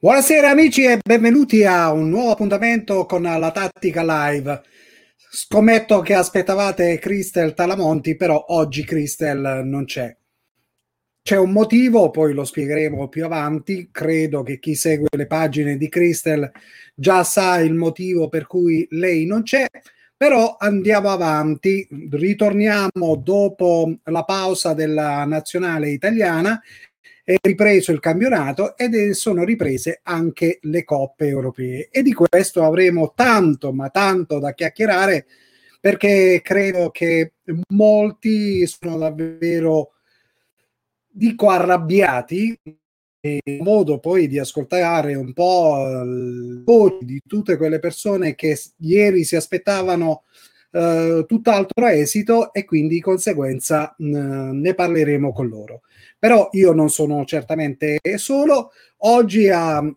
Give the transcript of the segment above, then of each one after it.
Buonasera amici e benvenuti a un nuovo appuntamento con la Tattica Live. Scommetto che aspettavate Cristel Talamonti, però oggi Cristel non c'è. C'è un motivo, poi lo spiegheremo più avanti. Credo che chi segue le pagine di Cristel già sa il motivo per cui lei non c'è, però andiamo avanti. Ritorniamo dopo la pausa della nazionale italiana è ripreso il campionato ed sono riprese anche le coppe europee e di questo avremo tanto ma tanto da chiacchierare perché credo che molti sono davvero dico arrabbiati e modo poi di ascoltare un po' il di tutte quelle persone che ieri si aspettavano uh, tutt'altro esito e quindi di conseguenza uh, ne parleremo con loro. Però io non sono certamente solo. Oggi a, uh,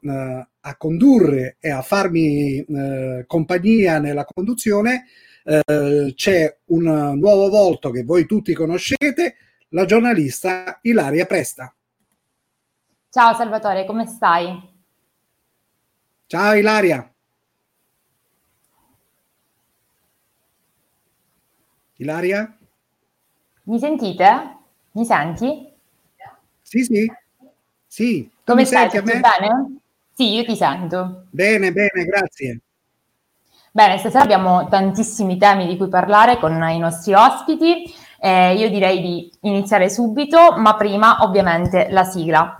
a condurre e a farmi uh, compagnia nella conduzione uh, c'è un nuovo volto che voi tutti conoscete, la giornalista Ilaria Presta. Ciao Salvatore, come stai? Ciao Ilaria. Ilaria? Mi sentite? Mi senti? Sì, sì. Sì. Come stai? Tutto bene? Sì, io ti sento. Bene, bene, grazie. Bene, stasera abbiamo tantissimi temi di cui parlare con i nostri ospiti. Eh, io direi di iniziare subito, ma prima ovviamente la sigla.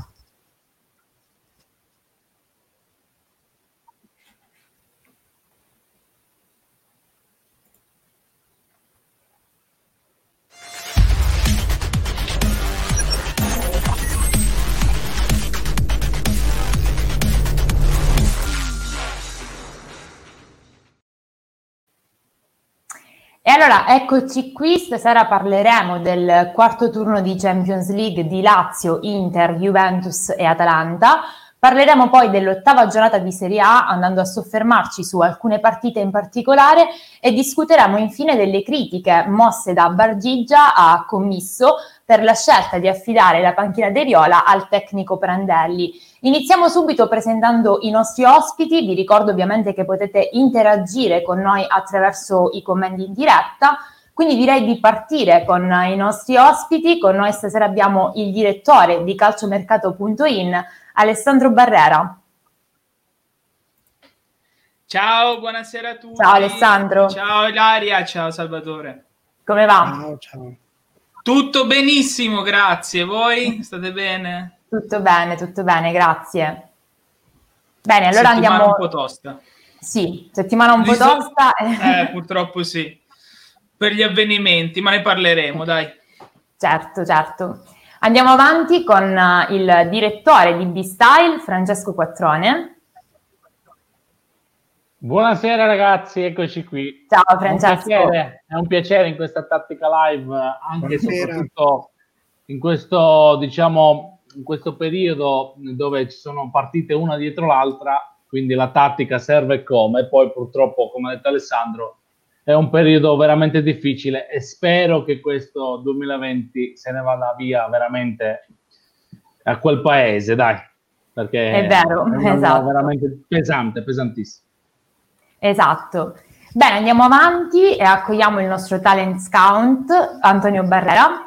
Allora eccoci qui, stasera parleremo del quarto turno di Champions League di Lazio, Inter, Juventus e Atalanta. Parleremo poi dell'ottava giornata di Serie A andando a soffermarci su alcune partite in particolare e discuteremo infine delle critiche mosse da Bargigia a Commisso per la scelta di affidare la panchina di Riola al tecnico Prandelli. Iniziamo subito presentando i nostri ospiti, vi ricordo ovviamente che potete interagire con noi attraverso i commenti in diretta, quindi direi di partire con i nostri ospiti, con noi stasera abbiamo il direttore di calciomercato.in, Alessandro Barrera. Ciao, buonasera a tutti. Ciao Alessandro. Ciao Ilaria, ciao Salvatore. Come va? Ciao, ciao. Tutto benissimo, grazie. Voi state bene? Tutto bene, tutto bene, grazie. Bene, allora settimana andiamo... un po' tosta. Sì, settimana un po' Visto... tosta. Eh, purtroppo sì. Per gli avvenimenti, ma ne parleremo, dai. Certo, certo. Andiamo avanti con uh, il direttore di B-Style, Francesco Quattrone. Buonasera ragazzi, eccoci qui. Ciao Francesco. È un piacere, è un piacere in questa tattica live, anche e soprattutto in questo, diciamo, in questo periodo dove ci sono partite una dietro l'altra, quindi la tattica serve come, poi purtroppo, come ha detto Alessandro, è un periodo veramente difficile e spero che questo 2020 se ne vada via veramente a quel paese, dai, perché è vero, è esatto. veramente pesante, pesantissimo. Esatto. Bene, andiamo avanti e accogliamo il nostro talent scout Antonio Barrera.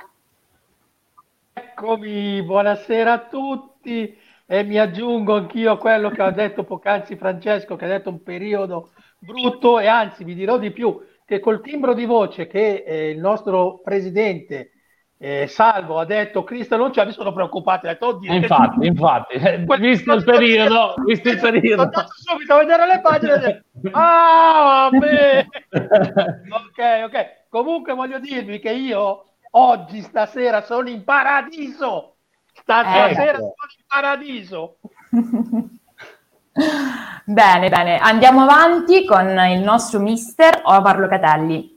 Eccomi, buonasera a tutti e mi aggiungo anch'io a quello che ha detto poc'anzi Francesco, che ha detto un periodo brutto e anzi vi dirò di più, che col timbro di voce che eh, il nostro presidente eh, Salvo ha detto Cristo non c'è, mi sono preoccupato. Detto, Oddio, infatti, che... infatti, visto il periodo, visto il periodo. Ho andato subito a vedere le pagine ah, vabbè. ok, ok. Comunque voglio dirvi che io oggi, stasera, sono in paradiso. Stasera Ecco. sono in paradiso. bene, bene. Andiamo avanti con il nostro mister Omar Locatelli.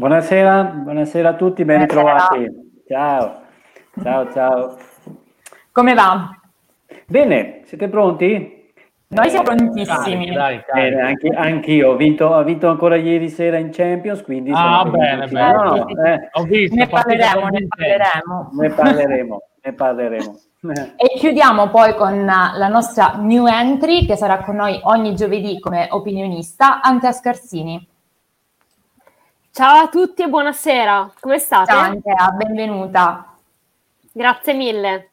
Buonasera, buonasera a tutti, ben trovati. Ciao, ciao, ciao. Come va? Bene, siete pronti? Noi siamo prontissimi. dai, carica. Bene, anche, anch'io, ho vinto, ho vinto ancora ieri sera in Champions, quindi... Ah, bene, bene. No, no, eh, Ho visto, Ne parleremo, ne parleremo. ne parleremo. ne parleremo. E chiudiamo poi con la nostra new entry che sarà con noi ogni giovedì come opinionista, Antea Scarsini. Ciao a tutti e buonasera, come state? Ciao Antea, benvenuta. Grazie mille.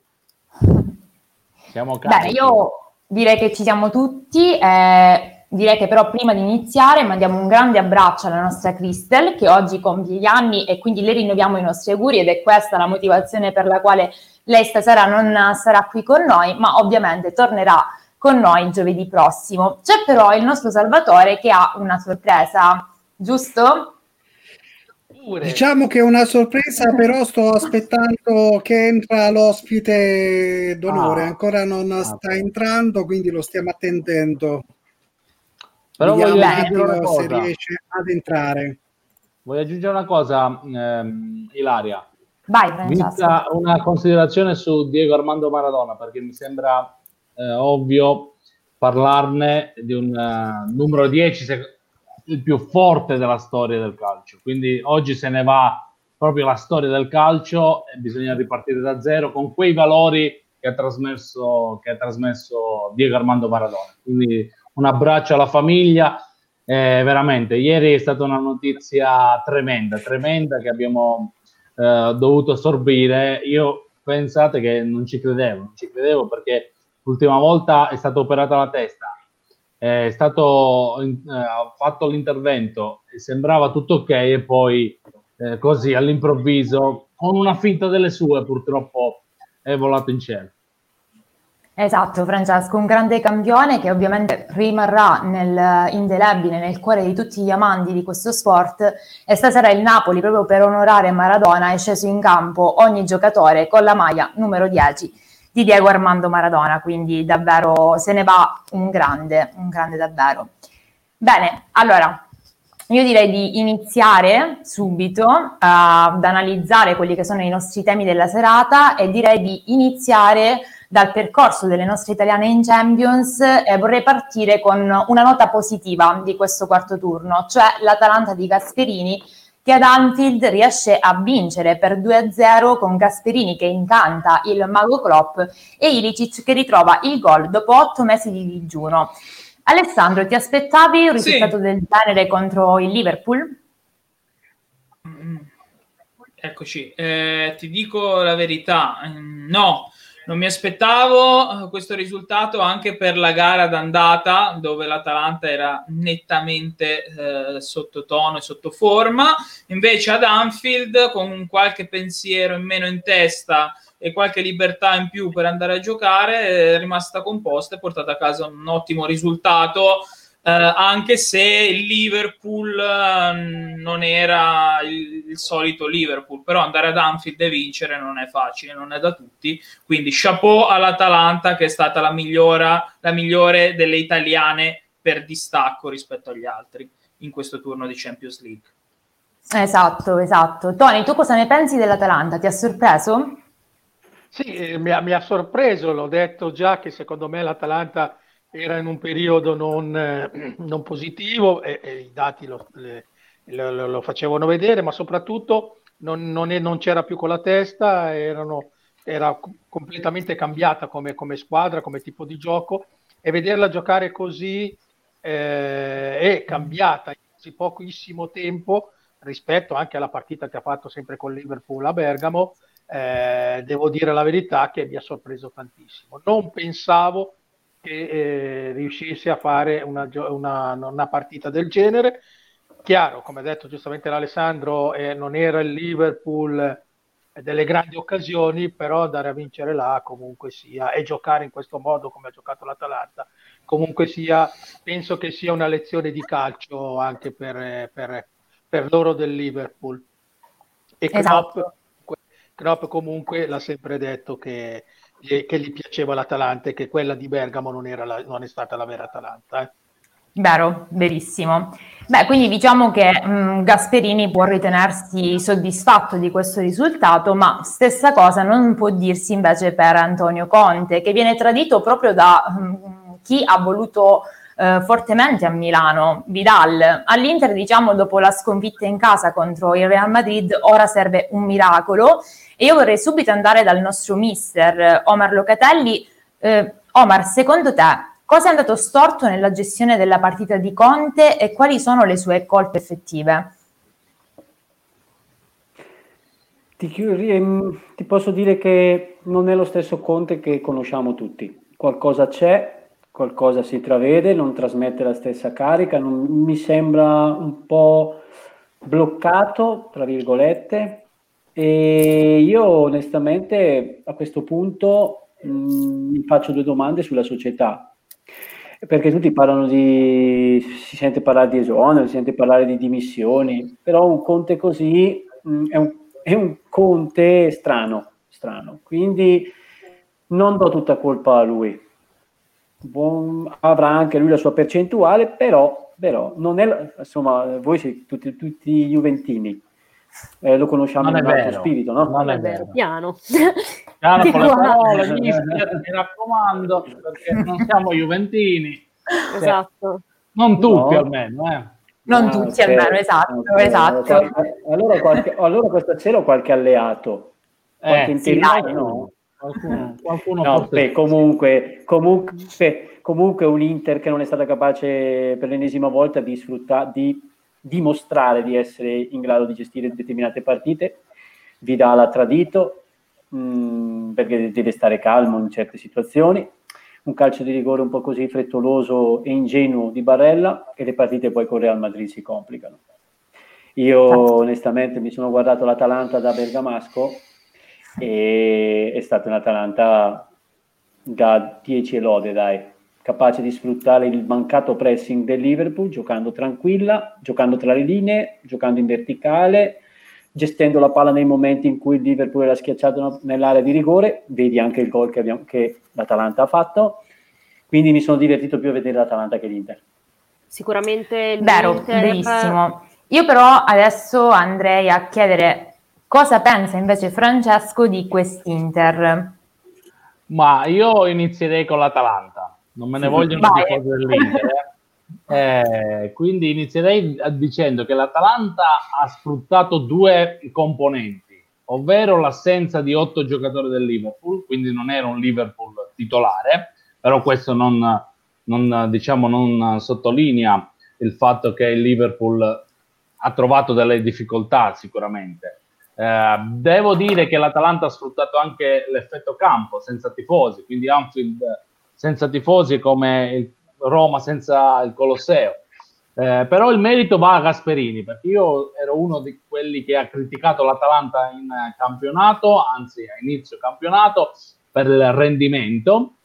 Siamo carichi. Bene, io direi che ci siamo tutti. Eh, direi che però prima di iniziare mandiamo un grande abbraccio alla nostra Crystal che oggi compie gli anni e quindi le rinnoviamo i nostri auguri ed è questa la motivazione per la quale lei stasera non sarà qui con noi, ma ovviamente tornerà con noi giovedì prossimo. C'è però il nostro Salvatore che ha una sorpresa, giusto? Diciamo che è una sorpresa, però sto aspettando che entra l'ospite d'onore, Ah. ancora non Ah. sta entrando, quindi lo stiamo attendendo. Però Vediamo voglio se cosa. riesce ad entrare. Voglio aggiungere una cosa, ehm, Ilaria. Vai Francesco. Vista una considerazione su Diego Armando Maradona, perché mi sembra eh, ovvio parlarne di un eh, numero 10, se- il più forte della storia del calcio. Quindi oggi se ne va proprio la storia del calcio e bisogna ripartire da zero con quei valori che ha trasmesso, che ha trasmesso Diego Armando Maradona. Quindi un abbraccio alla famiglia. Eh, veramente, ieri è stata una notizia tremenda, tremenda che abbiamo eh, dovuto assorbire. Io pensate che non ci credevo, non ci credevo perché l'ultima volta è stata operata la testa, è stato eh, ha fatto l'intervento e sembrava tutto ok e poi eh, così all'improvviso con una finta delle sue purtroppo è volato in cielo. Esatto, Francesco, un grande campione che ovviamente rimarrà nel, indelebile nel cuore di tutti gli amanti di questo sport e stasera il Napoli, proprio per onorare Maradona, è sceso in campo ogni giocatore con la maglia numero 10 di Diego Armando Maradona, quindi davvero se ne va un grande, un grande davvero. Bene, allora io direi di iniziare subito uh, ad analizzare quelli che sono i nostri temi della serata e direi di iniziare dal percorso delle nostre italiane in Champions e vorrei partire con una nota positiva di questo quarto turno, cioè l'Atalanta di Gasperini che ad Anfield riesce a vincere per 2-0 con Gasperini che incanta il mago Klopp e Ilicic che ritrova il gol dopo otto mesi di digiuno. Alessandro, ti aspettavi un risultato Sì. del genere contro il Liverpool? Eccoci, eh, ti dico la verità, mm, no, non mi aspettavo eh, questo risultato anche per la gara d'andata dove l'Atalanta era nettamente eh, sottotono e sotto forma, invece ad Anfield con qualche pensiero in meno in testa e qualche libertà in più per andare a giocare è rimasta composta e portata a casa un ottimo risultato anche se il Liverpool eh, non era il, il solito Liverpool, però andare ad Anfield e vincere non è facile, non è da tutti, quindi chapeau all'Atalanta che è stata la, migliora, la migliore delle italiane per distacco rispetto agli altri in questo turno di Champions League. Esatto, esatto. Tony, tu cosa ne pensi dell'Atalanta? Ti ha sorpreso? Sì, eh, mi, ha, mi ha sorpreso, l'ho detto già che secondo me l'Atalanta era in un periodo non, eh, non positivo e, e, i dati lo, le, lo, lo, facevano vedere, ma soprattutto non, non, è, non c'era più con la testa, erano, era completamente cambiata come, come, squadra, come tipo di gioco e vederla giocare così eh, è cambiata in così pochissimo tempo rispetto anche alla partita che ha fatto sempre con Liverpool a Bergamo. Eh, devo dire la verità che mi ha sorpreso tantissimo. Non pensavo che eh, riuscisse a fare una, una, una, partita del genere. Chiaro, come ha detto giustamente l'Alessandro, eh, non era il Liverpool delle grandi occasioni, però andare a vincere là comunque sia e giocare in questo modo come ha giocato l'Atalanta, comunque sia, penso che sia una lezione di calcio anche per, per, per loro del Liverpool. E esatto. Klopp, Klopp comunque l'ha sempre detto che, che, gli piaceva l'Atalanta e che quella di Bergamo non, la, non è stata la vera Atalanta. Eh. Vero, verissimo. Beh, quindi diciamo che mh, Gasperini può ritenersi soddisfatto di questo risultato, ma stessa cosa non può dirsi invece per Antonio Conte, che viene tradito proprio da mh, chi ha voluto eh, fortemente a Milano, Vidal. All'Inter, diciamo, dopo la sconfitta in casa contro il Real Madrid, ora serve un miracolo. E io vorrei subito andare dal nostro mister Omar Locatelli. Eh, Omar, secondo te cosa è andato storto nella gestione della partita di Conte e quali sono le sue colpe effettive? Ti, ehm, ti, posso dire che non è lo stesso Conte che conosciamo tutti. Qualcosa c'è, qualcosa si intravede, non trasmette la stessa carica, non, mi sembra un po' bloccato, tra virgolette, e io onestamente a questo punto mh, mm, mi faccio due domande sulla società. Perché tutti parlano di, si sente parlare di esonero, si sente parlare di dimissioni, però un Conte così mh, mm, è un è un Conte strano, strano. Quindi non do tutta colpa a lui. Buon, avrà anche lui la sua percentuale, però, però non è, insomma, voi siete tutti, tutti Juventini. Eh, lo conosciamo non in altro spirito, no? Non è vero. Piano. Piano con le parole, mi raccomando, perché non siamo Juventini. Esatto. Non tutti no. almeno, eh. Non ah, tutti okay. almeno, esatto, okay. esatto. Allora, qualche, allora questa sera ho qualche alleato. Qualche eh, sì, no? Qualcuno, qualcuno no, beh, comunque, comunque, comunque un Inter che non è stata capace per l'ennesima volta di sfruttare, di dimostrare di essere in grado di gestire determinate partite. Vidal ha tradito mh, mm, perché deve stare calmo in certe situazioni un calcio di rigore un po' così frettoloso e ingenuo di Barella e le partite poi con Real Madrid si complicano. Io onestamente mi sono guardato l'Atalanta da Bergamasco e è stata un'Atalanta da 10 lode, dai, capace di sfruttare il mancato pressing del Liverpool, giocando tranquilla, giocando tra le linee, giocando in verticale, gestendo la palla nei momenti in cui il Liverpool era schiacciato nell'area di rigore, vedi anche il gol che, abbiamo, che l'Atalanta ha fatto, quindi mi sono divertito più a vedere l'Atalanta che l'Inter. Sicuramente il Vero, Inter... benissimo. Io però adesso andrei a chiedere cosa pensa invece Francesco di quest'Inter. Ma io inizierei con l'Atalanta, non me ne vogliono di cose dell'Inter. Eh. Eh, quindi inizierei dicendo che l'Atalanta ha sfruttato due componenti, ovvero l'assenza di otto giocatori del Liverpool, quindi non era un Liverpool titolare, però questo non, non, diciamo, non sottolinea il fatto che il Liverpool ha trovato delle difficoltà sicuramente. Eh, devo dire che l'Atalanta ha sfruttato anche l'effetto campo senza tifosi, quindi Anfield senza tifosi come Roma senza il Colosseo. Eh, però il merito va a Gasperini, perché io ero uno di quelli che ha criticato l'Atalanta in campionato, anzi a inizio campionato, per il rendimento.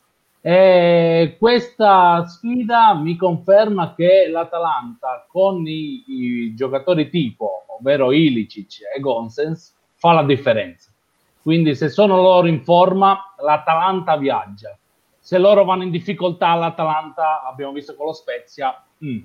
E questa sfida mi conferma che l'Atalanta con i, i giocatori tipo, ovvero Ilicic e Gonsens, fa la differenza. Quindi se sono loro in forma, l'Atalanta viaggia se loro vanno in difficoltà l'Atalanta, abbiamo visto con lo Spezia, mm,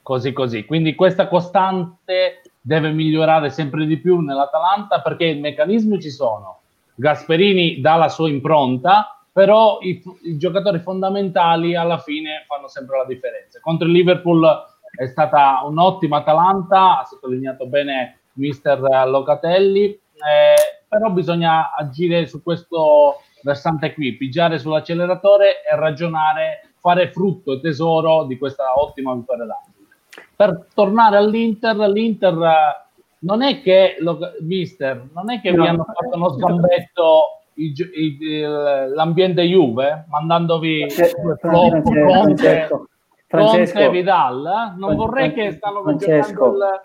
così così. Quindi questa costante deve migliorare sempre di più nell'Atalanta perché i meccanismi ci sono. Gasperini dà la sua impronta, però i, i giocatori fondamentali alla fine fanno sempre la differenza. Contro il Liverpool è stata un'ottima Atalanta, ha sottolineato bene mister Locatelli, eh, però bisogna agire su questo versante qui, pigiare sull'acceleratore e ragionare, fare frutto e tesoro di questa ottima vittoria d'Anfield. Per tornare all'Inter, l'Inter non è che, lo, mister, non è che no. vi hanno fatto uno sgambetto i, i, l'ambiente Juve, mandandovi flop, Conte, Conte e Vidal, eh? non vorrei che stanno giocando il,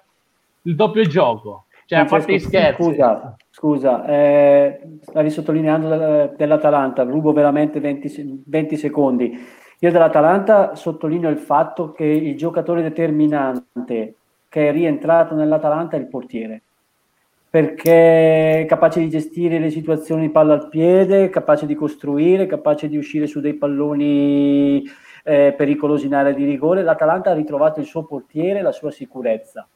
il doppio gioco. Cioè, parte scherzi. Scusa, scusa eh, stavi sottolineando dell'Atalanta, rubo veramente 20, 20 secondi. Io dell'Atalanta sottolineo il fatto che il giocatore determinante che è rientrato nell'Atalanta è il portiere perché è capace di gestire le situazioni palla al piede, capace di costruire, capace di uscire su dei palloni eh, pericolosi in area di rigore. L'Atalanta ha ritrovato il suo portiere, la sua sicurezza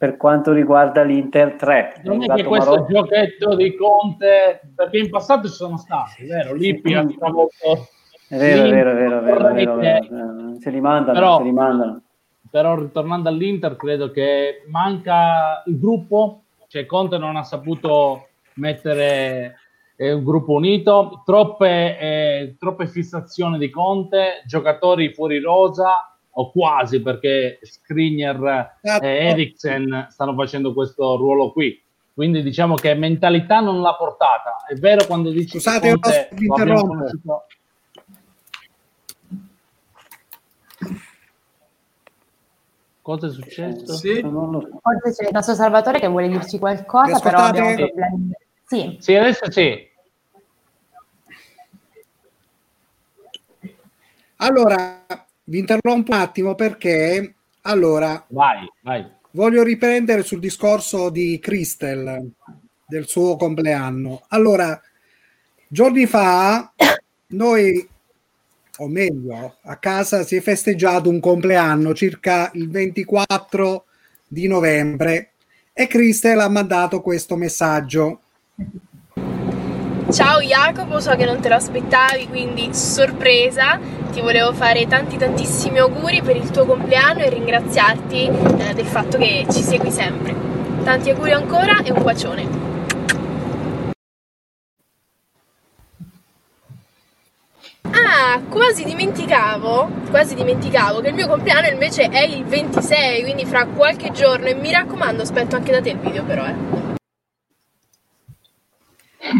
per quanto riguarda l'Inter 3. Non è che questo Marocco. giochetto di Conte, perché in passato ci sono stati, vero? Lippi ha stravolto È vero, è vero, è vero, è vero, è vero, è vorrei vero. Se li mandano, Però- se li mandano. Però ritornando all'Inter credo che manca il gruppo, cioè Conte non ha saputo mettere eh, un gruppo unito, troppe, eh, troppe fissazioni di Conte, giocatori fuori rosa o quasi perché Skriniar Esatto. e Eriksen stanno facendo questo ruolo qui. Quindi diciamo che mentalità non l'ha portata. È vero quando dici che Scusate, Conte vi lo abbiamo interrompo. conosciuto- Cosa è successo? Sì. Non lo so. Forse c'è il nostro Salvatore che vuole dirci qualcosa, però abbiamo problemi. Sì, Sì, adesso sì. Allora, vi interrompo un attimo perché allora Vai, vai. voglio riprendere sul discorso di Christel del suo compleanno. Allora, giorni fa noi, o meglio, a casa si è festeggiato un compleanno circa il 24 di novembre e Christel ha mandato questo messaggio. Ciao Jacopo, so che non te lo aspettavi, quindi sorpresa. Ti volevo fare tanti tantissimi auguri per il tuo compleanno e ringraziarti eh, del fatto che ci segui sempre. Tanti auguri ancora e un bacione. Ah, quasi dimenticavo, quasi dimenticavo che il mio compleanno invece è il 26, quindi fra qualche giorno e mi raccomando aspetto anche da te il video però, eh.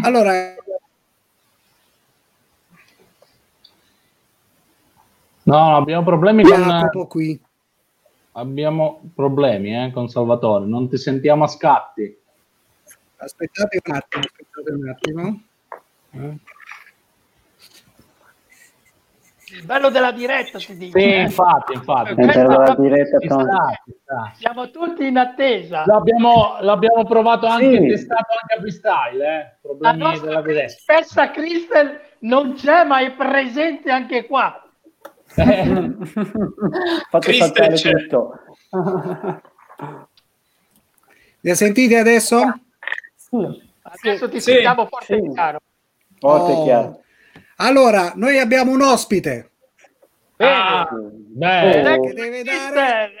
Allora, No, abbiamo problemi con qui. abbiamo problemi eh, con Salvatore, non ti sentiamo a scatti. Aspettate un attimo, aspettate un attimo. Eh. Il bello della diretta si dice. Sì, infatti, infatti. Diretta Ci sta, ci sta. Siamo tutti in attesa. L'abbiamo, l'abbiamo provato anche, Sì. testato anche a freestyle, eh? La problemi nostra della diretta. spessa Crystal non c'è, ma è presente anche qua. Eh, Fate saltare c'è. tutto. Mi sentite adesso? Adesso ti Sì. sentiamo forte Sì. e chiaro. Forte Oh. e chiaro. Allora, noi abbiamo un ospite Bene. Ah, beh, che deve dare,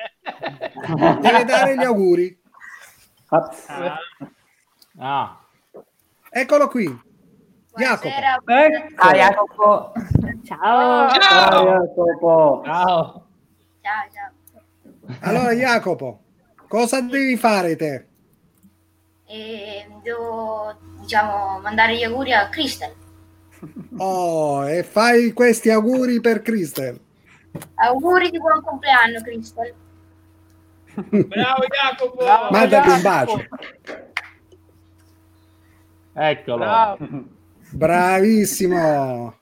deve dare gli auguri. Ah, ah, Eccolo qui, Jacopo. ecco. Ah, Jacopo. Ciao. Ciao, Ciao! Jacopo. ciao. Ciao, ciao. Allora, Jacopo, cosa devi fare te? E devo, diciamo, mandare gli auguri a Crystal. Oh, e fai questi auguri per Christel. Auguri di buon compleanno, Crystal. Bravo Jacopo! Bravo. Mandati un Jacopo. bacio. Eccolo. Bravo. Bravissimo.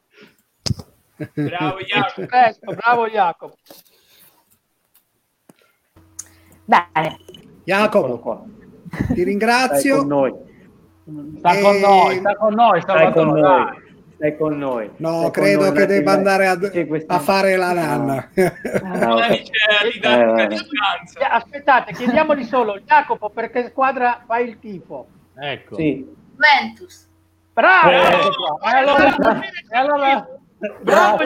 Bravo Jacopo! Presto, bravo Jacopo. Bene, Jacopo, ti Stai ringrazio. con noi. Sta con noi, sta con noi, Stai con Salvatore, noi. Stai con noi. No, Stai credo noi, che debba andare a, a fare la nanna. Ah, Domani ok. c'è la didattica Eh. Eh, Aspettate, chiediamogli solo, Jacopo, per che squadra fai il tifo? Ecco. Sì. Juventus. Bravo! Eh, Ecco qua. E allora, E allora, Bravo.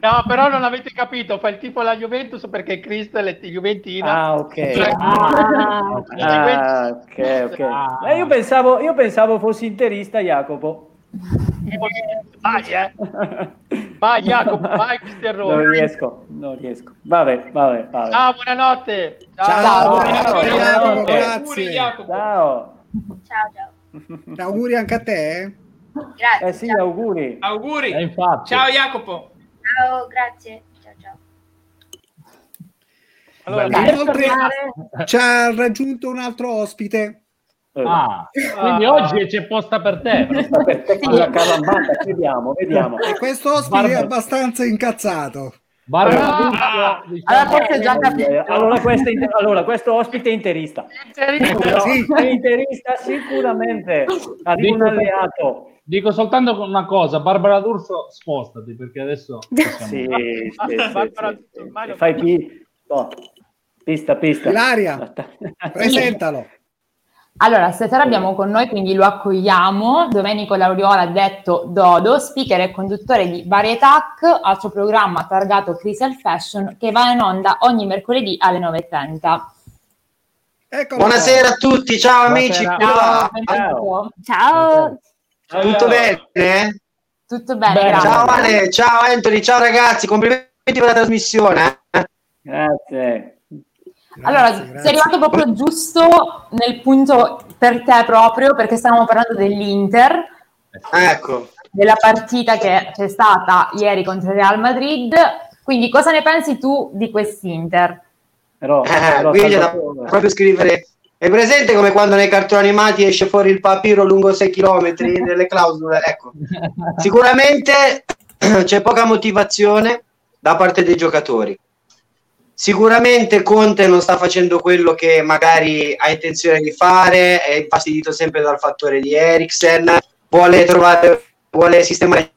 no, però non avete capito, fa il tifo alla Juventus perché Crystal è Juventina. Ah, ok. Ah, ok. Ah, ok, ok. Ah. Eh, io, pensavo, io pensavo fossi interista, Jacopo. Vai, eh. Vai Jacopo, vai questi Non riesco, non riesco. Vabbè, vabbè, vabbè. Ciao, buonanotte. Ciao, Ciao, buonanotte, ciao. Auguri grazie. Jacopo! Ciao. Ciao, ciao. Auguri anche a te. Eh? Grazie. Eh sì, ciao. auguri. Auguri! Eh, infatti. Ciao Jacopo! Ciao, grazie. Ciao, ciao. Allora, Inoltre ci ha raggiunto un altro ospite. Eh, Ah, quindi oggi c'è posta per te. per te con la calambata, vediamo, vediamo. E questo ospite è Guarda. abbastanza incazzato. Barbara Ah. D'Urso, diciamo, allora forse già capito. Allora questo, allora, questo ospite è interista. No, Sì. È interista sicuramente. Arriva un Dico- alleato. dico soltanto una cosa, Barbara D'Urso, spostati perché adesso Sì, sì, sì, Barbara, Fai pi- oh, pista, pista. Ilaria, presentalo. Allora, stasera abbiamo con noi, quindi lo accogliamo, Domenico Lauriola, detto Dodo, speaker e conduttore di Varietac, altro programma targato Crystal Fashion, che va in onda ogni mercoledì alle 9.30. Eccolo Buonasera a tutti, ciao amici. Ciao, ciao. ciao. ciao. Tutto bene? Tutto bene, bene Ciao Ale, ciao Anthony, ciao ragazzi, complimenti per la trasmissione. Eh. Grazie. Allora, grazie. sei arrivato proprio giusto nel punto per te proprio, perché stavamo parlando dell'Inter. Ecco. Della partita che c'è stata ieri contro il Real Madrid. Quindi cosa ne pensi tu di quest'Inter? Però, eh, però quindi da proprio scrivere è presente come quando nei cartoni animati esce fuori il papiro lungo 6 km nelle clausole? Ecco. Sicuramente c'è poca motivazione da parte dei giocatori. Sicuramente Conte non sta facendo quello che magari ha intenzione di fare, è infastidito sempre dal fattore di Eriksen, vuole trovare, vuole sistemare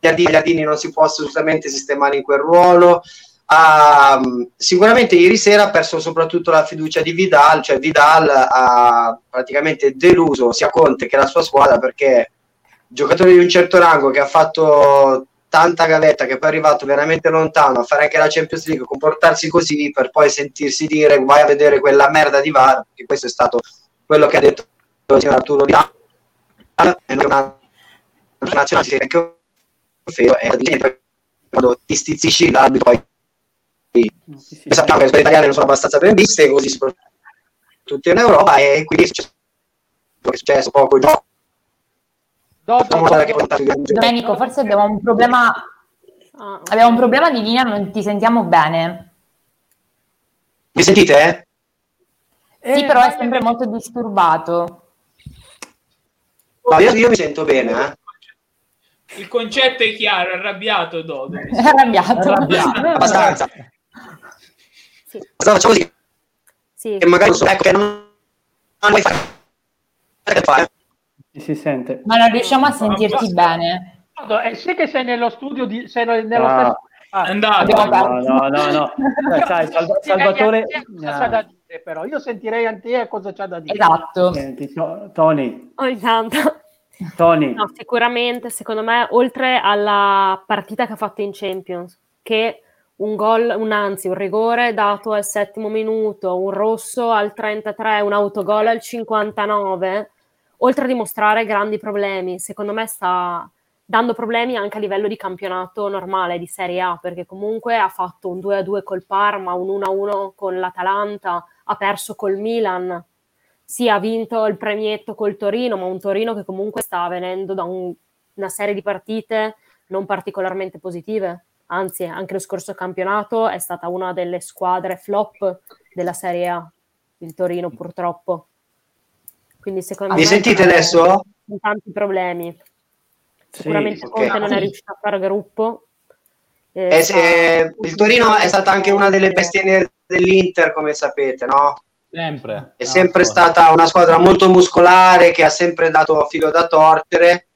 gli ardini, gli ardini non si può assolutamente sistemare in quel ruolo. Uh, sicuramente ieri sera ha perso soprattutto la fiducia di Vidal, cioè Vidal ha praticamente deluso sia Conte che la sua squadra perché giocatore di un certo rango che ha fatto tanta gavetta che poi è arrivato veramente lontano a fare anche la Champions League, comportarsi così per poi sentirsi dire vai a vedere quella merda di VAR, che questo è stato quello che ha detto il signor Arturo Vidal. E non nazionale si anche è quando ti stizzisci l'arbitro poi sappiamo che le italiane non sono abbastanza ben viste così soprattutto in Europa e quindi è successo, è successo poco il gioco Domenico, forse abbiamo un problema. Ah, abbiamo un problema di linea, non ti sentiamo bene. Mi sentite? Eh? Sì, però è sempre molto disturbato. Io, io mi sento bene, eh. Il concetto è chiaro, è arrabbiato Dodo. È arrabbiato. arrabbiato. Abbastanza. Sì. Facciamo così? Sì. Che magari ecco che non, non vuoi fare. Si sente. Ma non riusciamo a sentirti bene. Eh, sì che sei nello studio di... Sei nello ah. stesso... Ah, andato. No, no, no, no. Sai, Salva, Salvatore... Cosa c'ha da dire, però. Io sentirei Antia cosa c'ha da dire. Esatto. Senti, to- Tony. Ogni tanto. Tony. No, sicuramente, secondo me, oltre alla partita che ha fatto in Champions, che un gol, un anzi, un rigore dato al settimo minuto, un rosso al 33, un autogol al 59, oltre a dimostrare grandi problemi, secondo me sta dando problemi anche a livello di campionato normale di Serie A, perché comunque ha fatto un 2-2 col Parma, un 1-1 con l'Atalanta, ha perso col Milan, sì, ha vinto il premietto col Torino, ma un Torino che comunque sta venendo da un, una serie di partite non particolarmente positive. Anzi, anche lo scorso campionato è stata una delle squadre flop della Serie A, il Torino purtroppo. Quindi secondo Mi me sentite adesso? Tanti problemi. Sicuramente sì, Conte okay. non è riuscito a fare gruppo. Eh, eh, se, il Torino è stata anche una delle bestie dell'Inter, come sapete, no? Sempre. È sempre stata una squadra molto muscolare che ha sempre dato filo da torcere,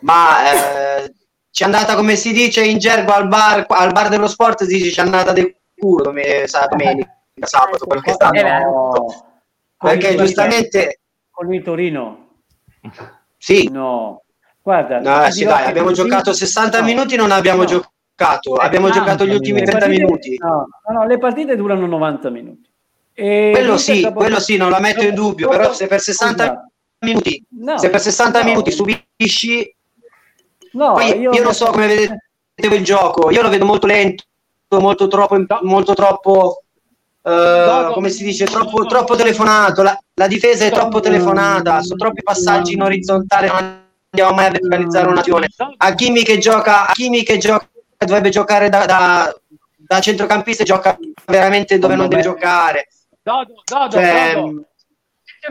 ma eh, ci è andata, come si dice in gergo al bar, al bar dello sport, si dice ci è andata del culo domenica, sabato, quello che sta. No. Perché giustamente con il Torino? Sì. No. Guarda, no, sì, dai, abbiamo giocato 60 no. minuti, non abbiamo no. giocato, abbiamo giocato gli ultimi 30 partite, minuti. No, no, le partite durano 90 minuti. E quello sì, quello sì, non la metto in dubbio, però se per 60 minuti, se per 60 minuti subisci, no, poi io, io non so come vedete il gioco, io lo vedo molto lento, molto troppo, molto troppo Uh, come si dice, troppo, troppo telefonato. La, la, difesa è troppo telefonata, sono troppi passaggi in orizzontale. Non andiamo mai a verticalizzare un'azione. Hakimi che gioca, Hakimi che gioca, dovrebbe giocare da, da, da centrocampista gioca veramente dove non deve giocare. Dodo, Dodo, cioè, Dodo.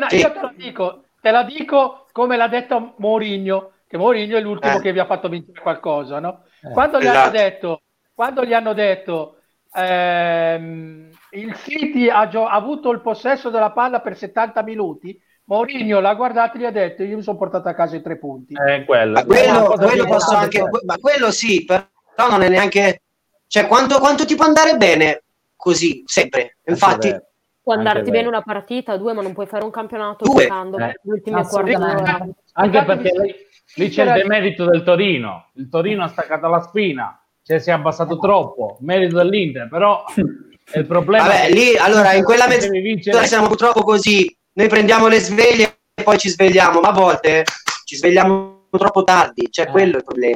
Sì. Io te la dico, te la dico come l'ha detto Mourinho, che Mourinho è l'ultimo eh. che vi ha fatto vincere qualcosa, no? Eh. Quando gli esatto. hanno detto, quando gli hanno detto ehm, il City ha, gio- ha, avuto il possesso della palla per 70 minuti. Mourinho l'ha guardato e gli ha detto: Io mi sono portato a casa i tre punti. Eh, quello, ma quello, quello posso anche, ma quello sì, però non è neanche. Cioè, quanto, quanto ti può andare bene così sempre? Infatti, Può andarti Anche bene una partita, due, ma non puoi fare un campionato Due. giocando Eh. d'ora. Assolutamente. Anche perché lì, lì c'è il demerito del Torino. Il Torino ha staccato la spina, cioè si è abbassato troppo. Merito dell'Inter, però il problema. Vabbè, che- lì allora in quella mezz'ora siamo purtroppo così. Noi prendiamo le sveglie e poi ci svegliamo, ma a volte ci svegliamo troppo tardi, cioè Eh. quello è il problema.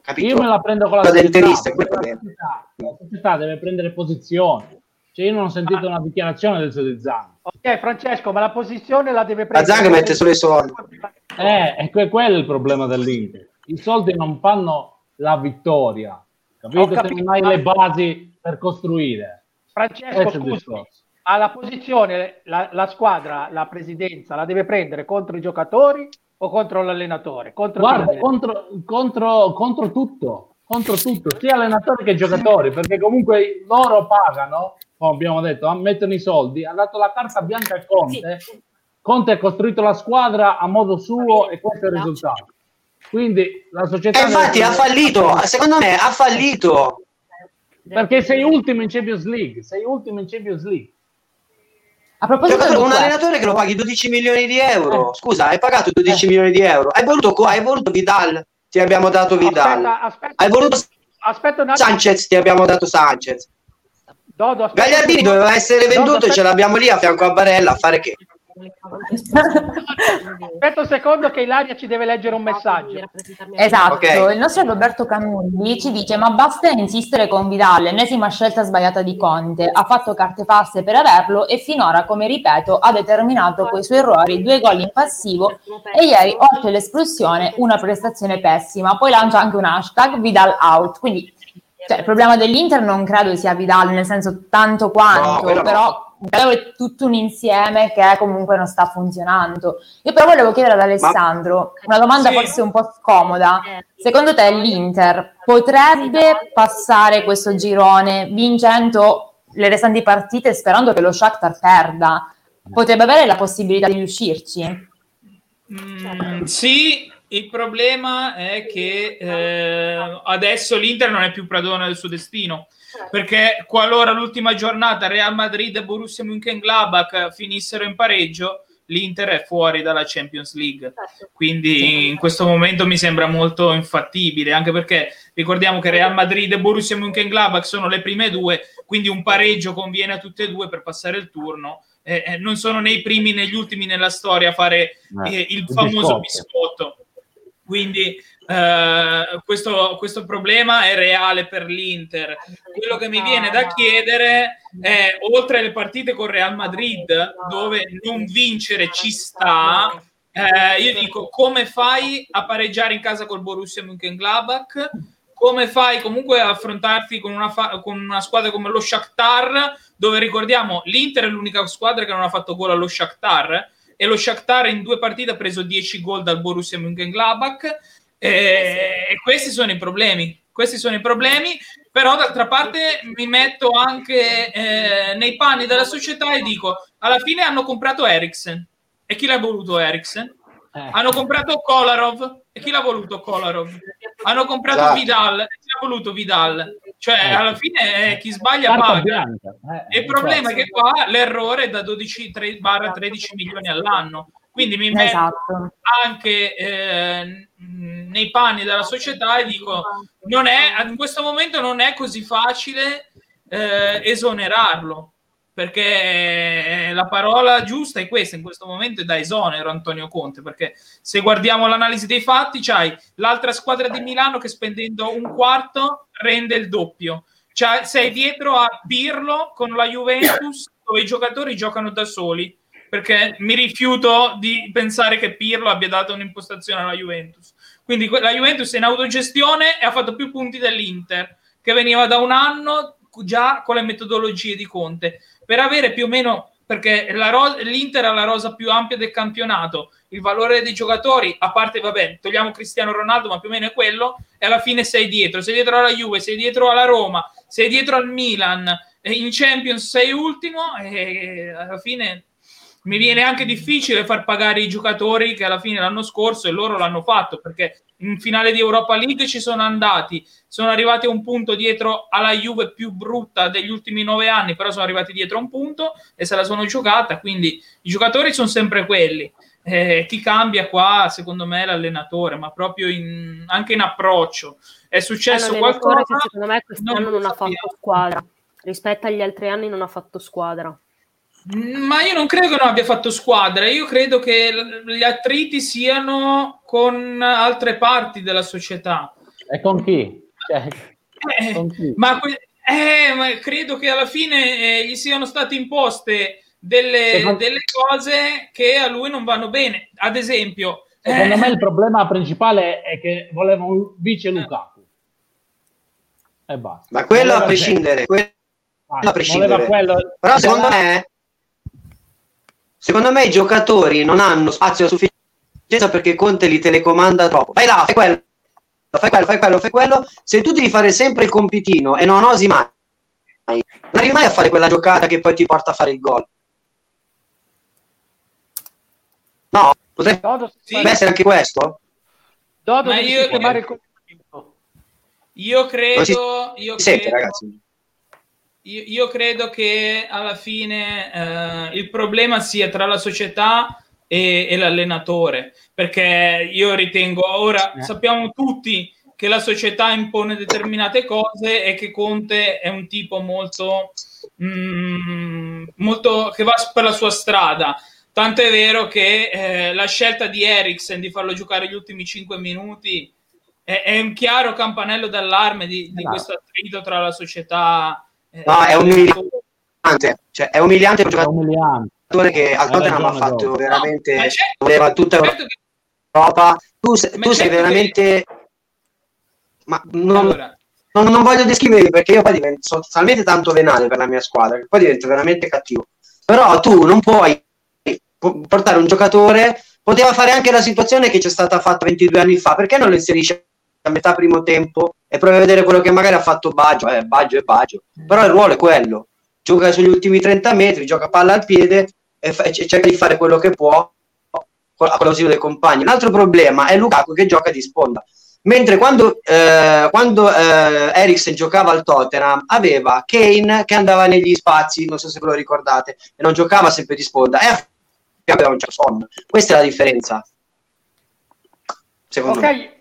Capito? Io me la prendo con la società, la è. società, la società deve prendere posizione. Cioè, io non ho sentito una dichiarazione del Sodizano. Ok, Francesco, ma la posizione la deve La prendere. Zang mette solo i soldi. Eh, è que- quello è il problema dell'Inter. I soldi non fanno la vittoria. Ho Capito? Se capito. non hai le basi per costruire. Francesco, discorso. alla posizione la, la squadra, la presidenza la deve prendere contro i giocatori o contro l'allenatore? Contro Guarda, contro, contro, contro tutto, contro tutto, sia allenatori che giocatori, perché comunque loro pagano, come abbiamo detto, mettono i soldi, ha dato la carta bianca a Conte, Conte ha costruito la squadra a modo suo e questo è il risultato. Quindi la società... E infatti ha fallito, secondo me ha fallito. Perché sei ultimo in Champions League, sei ultimo in Champions League. A proposito di un allenatore che lo paghi 12 milioni di euro. Eh. Scusa, hai pagato 12 milioni di euro. Hai voluto, hai voluto Vidal, ti abbiamo dato Vidal. Aspetta, aspetta, Hai voluto aspetta un attimo. Sanchez, ti abbiamo dato Sanchez. Dodo, Gagliardini doveva essere Dodo, venduto e aspetta- ce l'abbiamo lì a fianco a Barella a fare che? Aspetta un secondo che Ilaria ci deve leggere un messaggio. Esatto, Ok. il nostro Roberto Camulli ci dice ma basta insistere con Vidal, l'ennesima scelta sbagliata di Conte, ha fatto carte false per averlo e finora, come ripeto, ha determinato con i suoi errori due gol in passivo e ieri, oltre l'espulsione, una prestazione pessima. Poi lancia anche un hashtag Vidal out, quindi cioè, il problema dell'Inter non credo sia Vidal, nel senso tanto quanto, No, no. però però è tutto un insieme che comunque non sta funzionando. Io però volevo chiedere ad Alessandro una domanda Sì. forse un po' scomoda. Secondo te l'Inter potrebbe passare questo girone vincendo le restanti partite sperando che lo Shakhtar perda? Potrebbe avere la possibilità di riuscirci? Mm, sì, il problema è che eh, adesso l'Inter non è più padrona del suo destino. Perché qualora l'ultima giornata Real Madrid e Borussia Mönchengladbach finissero in pareggio, l'Inter è fuori dalla Champions League. Quindi in questo momento mi sembra molto infattibile, anche perché ricordiamo che Real Madrid e Borussia Mönchengladbach sono le prime due, quindi un pareggio conviene a tutte e due per passare il turno. Eh, eh, non sono né i primi né gli ultimi nella storia a fare eh, il il famoso biscotto. biscotto. Quindi eh, questo, questo problema è reale per l'Inter. Quello che mi viene da chiedere è, oltre alle partite con Real Madrid, dove non vincere ci sta, eh, io dico come fai a pareggiare in casa col Borussia Mönchengladbach? Come fai comunque a affrontarti con una, fa- con una squadra come lo Shakhtar, dove ricordiamo l'Inter è l'unica squadra che non ha fatto gol allo Shakhtar e lo Shakhtar in due partite ha preso 10 gol dal Borussia Mönchengladbach e questi sono i problemi questi sono i problemi però d'altra parte mi metto anche eh, nei panni della società e dico alla fine hanno comprato Eriksen e chi l'ha voluto Eriksen? Eh. hanno comprato Kolarov e chi l'ha voluto Kolarov? hanno comprato Esatto. Vidal e chi l'ha voluto Vidal? cioè Eh. alla fine eh, chi sbaglia Carta paga. Eh, il problema è che qua l'errore è da 12 tre- barra 13 milioni all'anno. Quindi mi metto Esatto. anche eh, nei panni della società e dico: non è, in questo momento non è così facile eh, esonerarlo. Perché la parola giusta è questa in questo momento è da esonero Antonio Conte. Perché se guardiamo l'analisi dei fatti, c'hai l'altra squadra di Milano che spendendo un quarto rende il doppio. Cioè, sei dietro a Pirlo con la Juventus, dove i giocatori giocano da soli. Perché mi rifiuto di pensare che Pirlo abbia dato un'impostazione alla Juventus. Quindi la Juventus è in autogestione e ha fatto più punti dell'Inter, che veniva da un anno già con le metodologie di Conte. Per avere più o meno, perché ro- l'Inter ha la rosa più ampia del campionato, il valore dei giocatori, a parte, vabbè, togliamo Cristiano Ronaldo, ma più o meno è quello, e alla fine sei dietro, sei dietro alla Juve, sei dietro alla Roma, sei dietro al Milan, in Champions sei ultimo, e alla fine mi viene anche difficile far pagare i giocatori che alla fine l'anno scorso e loro l'hanno fatto perché in finale di Europa League ci sono andati, sono arrivati a un punto dietro alla Juve più brutta degli ultimi nove anni, però sono arrivati dietro a un punto e se la sono giocata, quindi i giocatori sono sempre quelli. Eh, chi cambia qua, secondo me, è l'allenatore, ma proprio in, anche in approccio. È successo qualcosa. Che secondo me quest'anno non, non ha fatto squadra rispetto agli altri anni, non ha fatto squadra. Ma io non credo che non abbia fatto squadra, io credo che gli attriti siano con altre parti della società. E con chi? Cioè, eh, con chi? Ma, eh, ma, credo che alla fine eh, gli siano state imposte delle, secondo... delle, cose che a lui non vanno bene. Ad esempio, secondo me il problema principale è che voleva un vice Lukaku. E basta. Ma quello a prescindere. Quello a prescindere. Quello... Però secondo me Secondo me i giocatori non hanno spazio a sufficienza perché Conte li telecomanda troppo. Vai là, fai quello, fai quello, fai quello, fai quello. Se tu devi fare sempre il compitino e non osi mai, non arrivi mai a fare quella giocata che poi ti porta a fare il gol. No, potrebbe sì. essere anche questo. Dodo Ma io, io, io credo, io credo, ragazzi io, io credo che alla fine eh, il problema sia tra la società e, e, l'allenatore, perché io ritengo ora eh. sappiamo tutti che la società impone determinate cose e che Conte è un tipo molto, mm, molto che va per la sua strada. Tanto è vero che eh, la scelta di Eriksen di farlo giocare gli ultimi 5 minuti è, è un chiaro campanello d'allarme di, di questo attrito tra la società No, è umiliante. Cioè, è umiliante un giocatore che al Tottenham ha fatto no, veramente no, certo, voleva tutta certo Europa. Tu, tu certo sei veramente. Che... Ma non, allora. non, non, voglio descriverli perché io poi divento, sono talmente tanto venale per la mia squadra che poi divento veramente cattivo. Però tu non puoi portare un giocatore. Poteva fare anche la situazione che c'è stata fatta 22 anni fa. Perché non lo inserisce a metà primo tempo e provi a vedere quello che magari ha fatto Baggio, eh, Baggio e Baggio, però il ruolo è quello, gioca sugli ultimi 30 metri, gioca palla al piede e, fa- e cerca di fare quello che può con l'ausilio dei compagni. L'altro problema è Lukaku che gioca di sponda. Mentre quando, eh, quando eh, Eriksen giocava al Tottenham aveva Kane che andava negli spazi, non so se ve lo ricordate, e non giocava sempre di sponda, e aveva un Son. Questa è la differenza. Secondo okay. me.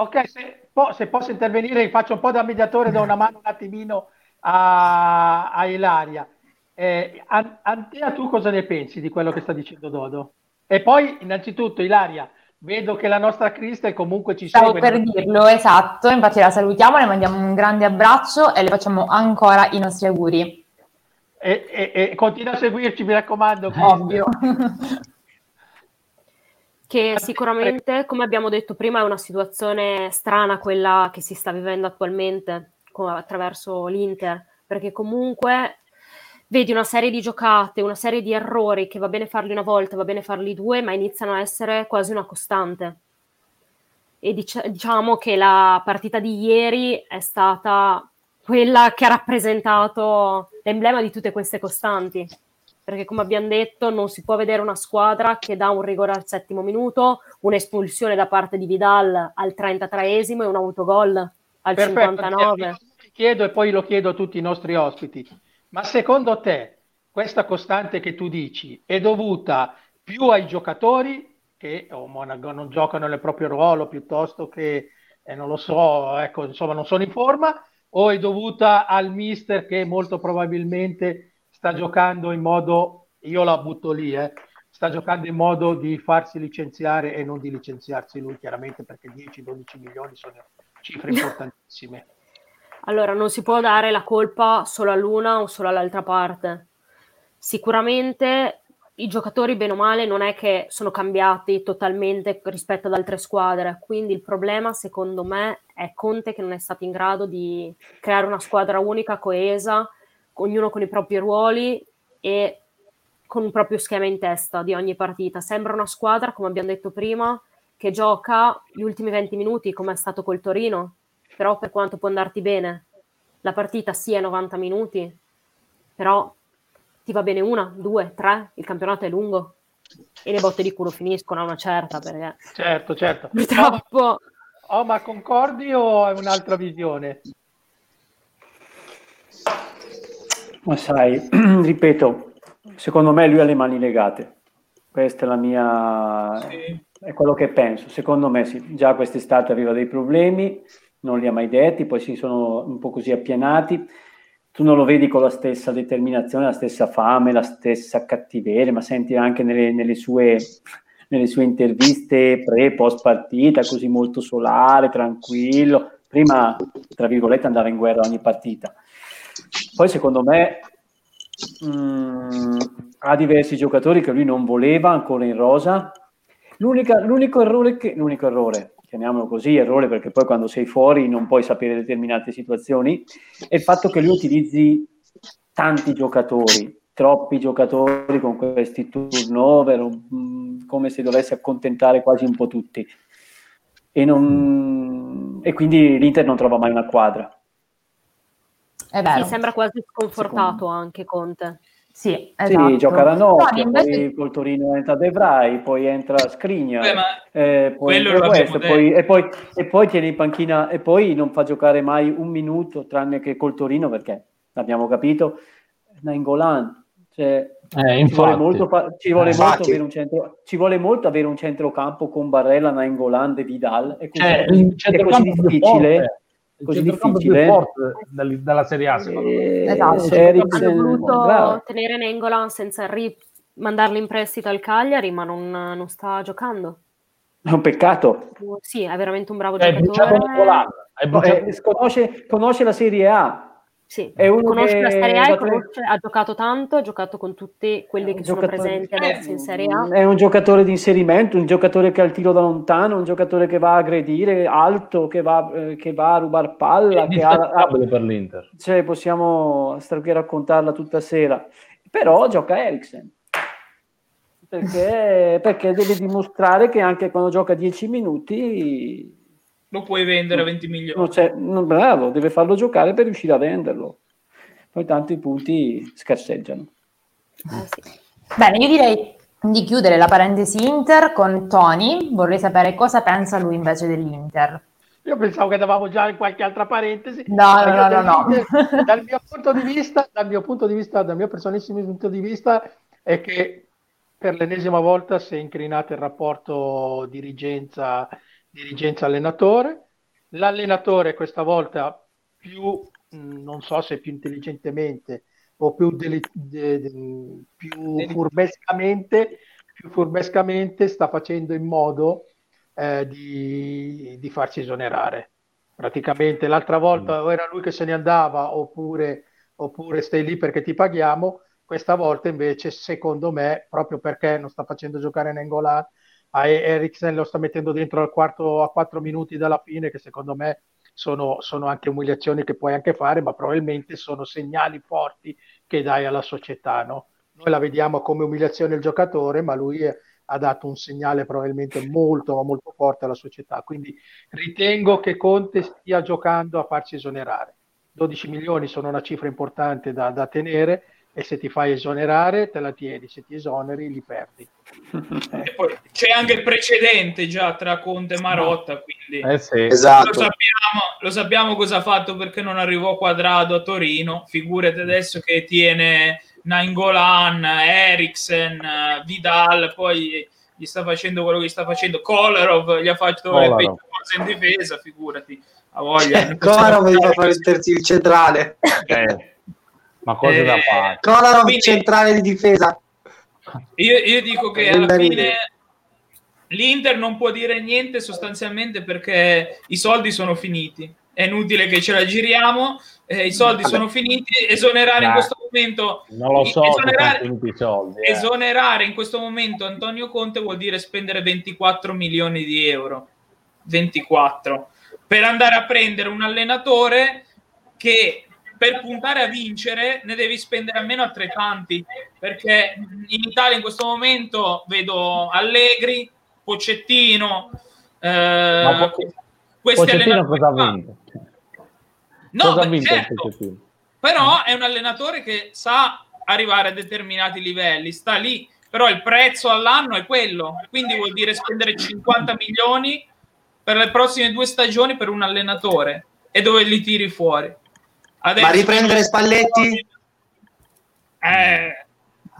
Ok, se, po- se, posso intervenire, faccio un po' da mediatore, do una mano un attimino a, a Ilaria. Eh, Antea, tu cosa ne pensi di quello che sta dicendo Dodo? E poi, innanzitutto, Ilaria, vedo che la nostra Crystal comunque ci Stavo segue. Per dirlo, esatto, infatti la salutiamo, le mandiamo un grande abbraccio e le facciamo ancora i nostri auguri. E, e, e continua a seguirci, mi raccomando. Ovvio. che sicuramente, come abbiamo detto prima, è una situazione strana quella che si sta vivendo attualmente attraverso l'Inter, perché comunque vedi una serie di giocate, una serie di errori che va bene farli una volta, va bene farli due, ma iniziano a essere quasi una costante. E dic- diciamo che la partita di ieri è stata quella che ha rappresentato l'emblema di tutte queste costanti perché come abbiamo detto non si può vedere una squadra che dà un rigore al settimo minuto, un'espulsione da parte di Vidal al 33esimo e un autogol al Perfetto, 59. Ti chiedo e poi lo chiedo a tutti i nostri ospiti, ma secondo te questa costante che tu dici è dovuta più ai giocatori che oh, Monaco, non giocano nel proprio ruolo piuttosto che, eh, non lo so, ecco, insomma non sono in forma, o è dovuta al mister che molto probabilmente sta giocando in modo, io la butto lì, eh, sta giocando in modo di farsi licenziare e non di licenziarsi lui, chiaramente perché 10-12 milioni sono cifre importantissime. Allora, non si può dare la colpa solo all'una o solo all'altra parte. Sicuramente i giocatori, bene o male, non è che sono cambiati totalmente rispetto ad altre squadre. Quindi il problema, secondo me, è Conte che non è stato in grado di creare una squadra unica, coesa, ognuno con i propri ruoli e con un proprio schema in testa di ogni partita. Sembra una squadra, come abbiamo detto prima, che gioca gli ultimi 20 minuti come è stato col Torino, però per quanto può andarti bene, la partita sì 90 minuti, però ti va bene una, due, tre, il campionato è lungo e le botte di culo finiscono a una certa perché Certo, certo. purtroppo Oh, ma concordi o è un'altra visione? Ma sai, ripeto, secondo me lui ha le mani legate. Questa è la mia... Sì. è quello che penso. Secondo me sì, già quest'estate aveva dei problemi, non li ha mai detti, poi si sono un po' così appianati. Tu non lo vedi con la stessa determinazione, la stessa fame, la stessa cattiveria, ma senti anche nelle, nelle sue, nelle sue interviste pre, post partita, così molto solare, tranquillo. Prima, tra virgolette, andava in guerra ogni partita. Poi secondo me mh, ha diversi giocatori che lui non voleva ancora in rosa. L'unica- l'unico errore che, l'unico errore, chiamiamolo così, errore perché poi quando sei fuori non puoi sapere determinate situazioni, è il fatto che lui utilizzi tanti giocatori, troppi giocatori con questi turnover, mh, come se dovesse accontentare quasi un po' tutti. E, non- e quindi l'Inter non trova mai una quadra. È vero. sì, sembra quasi sconfortato anche Conte. Sì, esatto. Sì, gioca la notte, invece- poi col Torino entra De Vrij, poi entra ma eh, poi entra questo, poi- e, poi, e poi tiene in panchina e poi non fa giocare mai un minuto tranne che col Torino perché l'abbiamo capito, Nainggolan, cioè, Eh, ci vuole, molto, fa- ci, vuole Eh, centro, ci vuole molto avere un centrocampo con Barella, Nainggolan, De Vidal, è così, Cioè, è così difficile. forte, così centrocampo più difficile. forte della Serie A, secondo me. Eh, Esatto. Hanno voluto bravo. tenere Nengolan senza ri- mandarlo in prestito al Cagliari, ma non, non sta giocando. È un peccato. Sì, è veramente un bravo bruciato giocatore. Nicolà, hai No, bruciato eh, conosce, conosce la Serie A, Sì, È uno conosce che la Serie A, conosce- ha giocato tanto, ha giocato con tutti quelli che sono presenti adesso in Serie A. È un giocatore di inserimento, un giocatore che ha il tiro da lontano, un giocatore che va a aggredire, alto, che va, eh, che va a rubar palla, è che ha, per l'Inter. cioè, possiamo stare qui a raccontarla tutta sera. Però gioca Eriksen. Perché, perché deve dimostrare che anche quando gioca 10 minuti lo puoi vendere a 20 milioni. non c'è, non- bravo, deve farlo giocare per riuscire a venderlo. Poi tanto i punti scarseggiano. Eh, sì. Bene, io direi di chiudere la parentesi Inter con Tony. Vorrei sapere cosa pensa lui invece dell'Inter. Io pensavo che andavamo già in qualche altra parentesi. No, no, no, no, no. Dal mio punto di vista, dal mio punto di vista, dal mio personalissimo punto di vista, è che per l'ennesima volta si è incrinato il rapporto dirigenza, dirigenza-allenatore. L'allenatore questa volta più, mh, non so se più intelligentemente o più, deli- de- de- più furbescamente, più furbescamente sta facendo in modo eh, di, di farsi esonerare. Praticamente l'altra volta o era lui che se ne andava oppure, oppure stai lì perché ti paghiamo. Questa volta invece, secondo me, proprio perché non sta facendo giocare Nengolan, Eriksen lo sta mettendo dentro al quarto a quattro minuti dalla fine, che secondo me sono, sono anche umiliazioni che puoi anche fare, ma probabilmente sono segnali forti che dai alla società. No? Noi la vediamo come umiliazione il giocatore, ma lui è- ha dato un segnale probabilmente molto, molto forte alla società. Quindi ritengo che Conte stia giocando a farsi esonerare. 12 milioni sono una cifra importante da, da tenere e se ti fai esonerare te la tieni, se ti esoneri li perdi. E poi c'è anche il precedente già tra Conte e Marotta, quindi Eh sì. lo, Esatto. sappiamo, lo sappiamo cosa ha fatto perché non arrivò quadrado a Torino. Figurati adesso che tiene Nainggolan, Eriksen, Vidal, poi gli sta facendo quello che gli sta facendo. Kolarov gli ha fatto le Kolarov. peggio cose in difesa, figurati. A voglia. Kolarov gli fa fare il terzino centrale. Eh, ma cose Eh, da fare. Kolarov Quindi- centrale di difesa. Io, io dico che alla fine l'Inter non può dire niente sostanzialmente perché i soldi sono finiti. È inutile che ce la giriamo, eh, i soldi Vabbè. sono finiti. Esonerare in Dai. questo momento, Non lo so esonerare, soldi. eh. esonerare in questo momento Antonio Conte vuol dire spendere 24 milioni di euro. 24 per andare a prendere un allenatore che per puntare a vincere ne devi spendere almeno altrettanti perché in Italia in questo momento vedo Allegri, Pocettino eh, Ma Po- questi Pochettino allenatori cosa ha vinto? No, cosa ha beh, vinto certo, però è un allenatore che sa arrivare a determinati livelli, sta lì, però il prezzo all'anno è quello, quindi vuol dire spendere 50 milioni per le prossime due stagioni per un allenatore e dove li tiri fuori. Adesso, Ma riprendere Spalletti? Eh,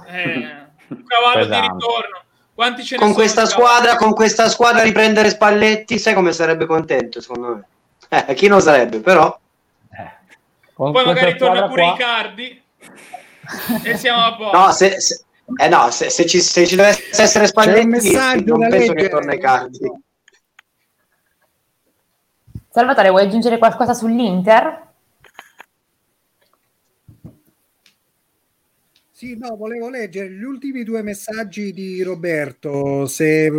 eh, un cavallo di ritorno. Quanti ce ne con questa squadra, con questa squadra riprendere Spalletti, sai come sarebbe contento, secondo me. Eh, chi non sarebbe, però. Eh, Poi magari torna pure qua... Icardi e siamo a posto. No, se, se, eh no, se, se, ci, se ci deve essere Spalletti, non penso che torna Icardi. Salvatore, vuoi aggiungere qualcosa sull'Inter? Sì, no, volevo leggere gli ultimi due messaggi di Roberto, se,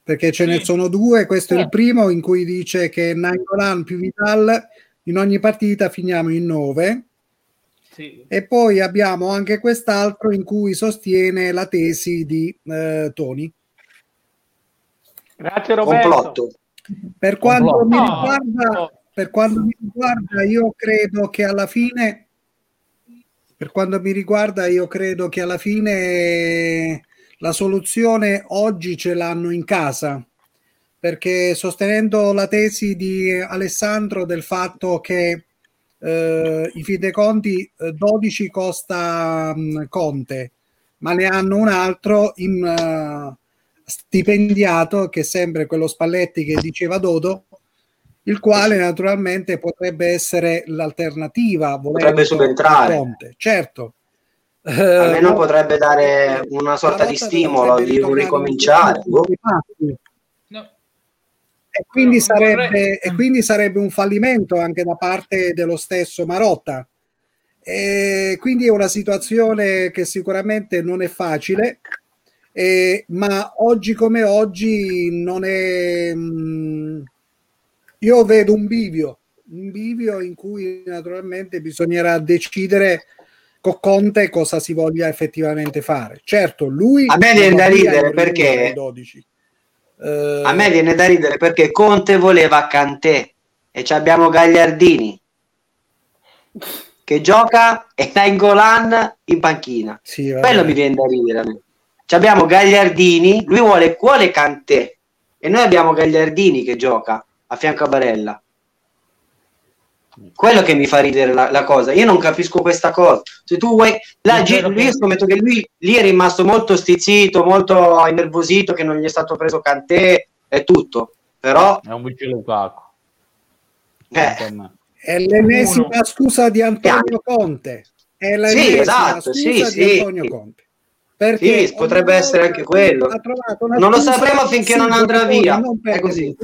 perché ce ne sono due. Questo sì. è il primo in cui dice che Nangolan più Vital in ogni partita finiamo in nove. Sì. E poi abbiamo anche quest'altro in cui sostiene la tesi di eh, Tony. Grazie Roberto. Complotto. Per quanto, mi riguarda, per quanto mi riguarda, io credo che alla fine per quanto mi riguarda, io credo che alla fine la soluzione oggi ce l'hanno in casa, perché sostenendo la tesi di Alessandro del fatto che eh, i Fideconti 12 eh, costa mh, Conte, ma ne hanno un altro in, uh, stipendiato che è sempre quello Spalletti che diceva Dodo il quale naturalmente potrebbe essere l'alternativa. Potrebbe subentrare. Conte. Certo. Almeno uh, potrebbe dare una sorta di stimolo di ricominciare. E quindi, sarebbe, e quindi sarebbe un fallimento anche da parte dello stesso Marotta. E quindi è una situazione che sicuramente non è facile, eh, ma oggi come oggi non è... Mh, mm, io vedo un bivio, un bivio in cui naturalmente bisognerà decidere con Conte cosa si voglia effettivamente fare. Certo, lui... A me viene da ridere perché... 12. Uh, a me viene da ridere perché Conte voleva Cantè e abbiamo Gagliardini che gioca e Nainggolan in panchina. Sì, Quello mi viene da ridere abbiamo Gagliardini, lui vuole, vuole Cantè e noi abbiamo Gagliardini che gioca a fianco a Barella. Quello che mi fa ridere la, la cosa, io non capisco questa cosa. Se tu vuoi, la, io scommetto che lui lì è rimasto molto stizzito, molto innervosito, che non gli è stato preso Cantè e tutto, però è un vice Lukaku. Eh. È l'ennesima Uno. scusa di Antonio Conte. È l'ennesima sì, esatto, scusa sì, di sì. Antonio Conte. Perché sì, potrebbe essere anche quello. Non lo sapremo finché non andrà via. Non è così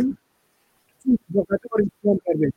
su giocatori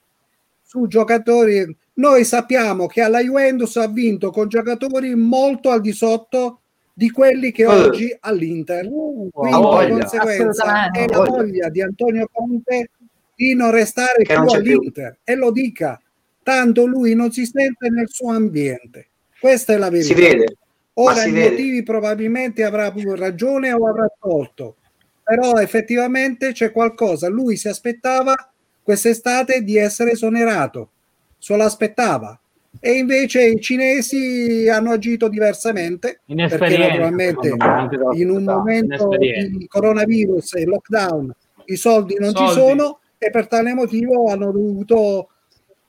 su giocatori noi sappiamo che alla Juventus ha vinto con giocatori molto al di sotto di quelli che uh. oggi all'Inter. Uh, quindi di conseguenza è la voglia. di Antonio Conte di non restare che più non all'Inter più. e lo dica tanto lui non si sente nel suo ambiente. Questa è la verità. si vede ora i motivi probabilmente avrà ragione o avrà torto però effettivamente c'è qualcosa. Lui si aspettava quest'estate di essere esonerato, se lo aspettava. E invece i cinesi hanno agito diversamente perché naturalmente in un momento di coronavirus e lockdown i soldi non soldi. ci sono e per tale motivo hanno dovuto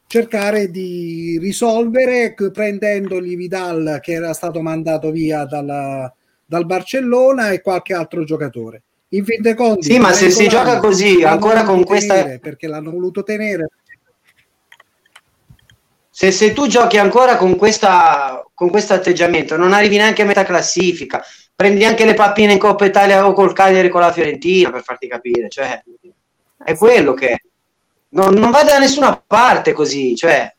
cercare di risolvere prendendogli Vidal che era stato mandato via dalla, dal Barcellona e qualche altro giocatore in fin dei conti sì ma se si gioca così ancora con questa perché l'hanno voluto tenere. Se, se tu giochi ancora con questa con questo atteggiamento non arrivi neanche a metà classifica. Prendi anche le pappine in Coppa Italia o col Cagliari con la Fiorentina per farti capire cioè è quello che non, non va da nessuna parte così cioè.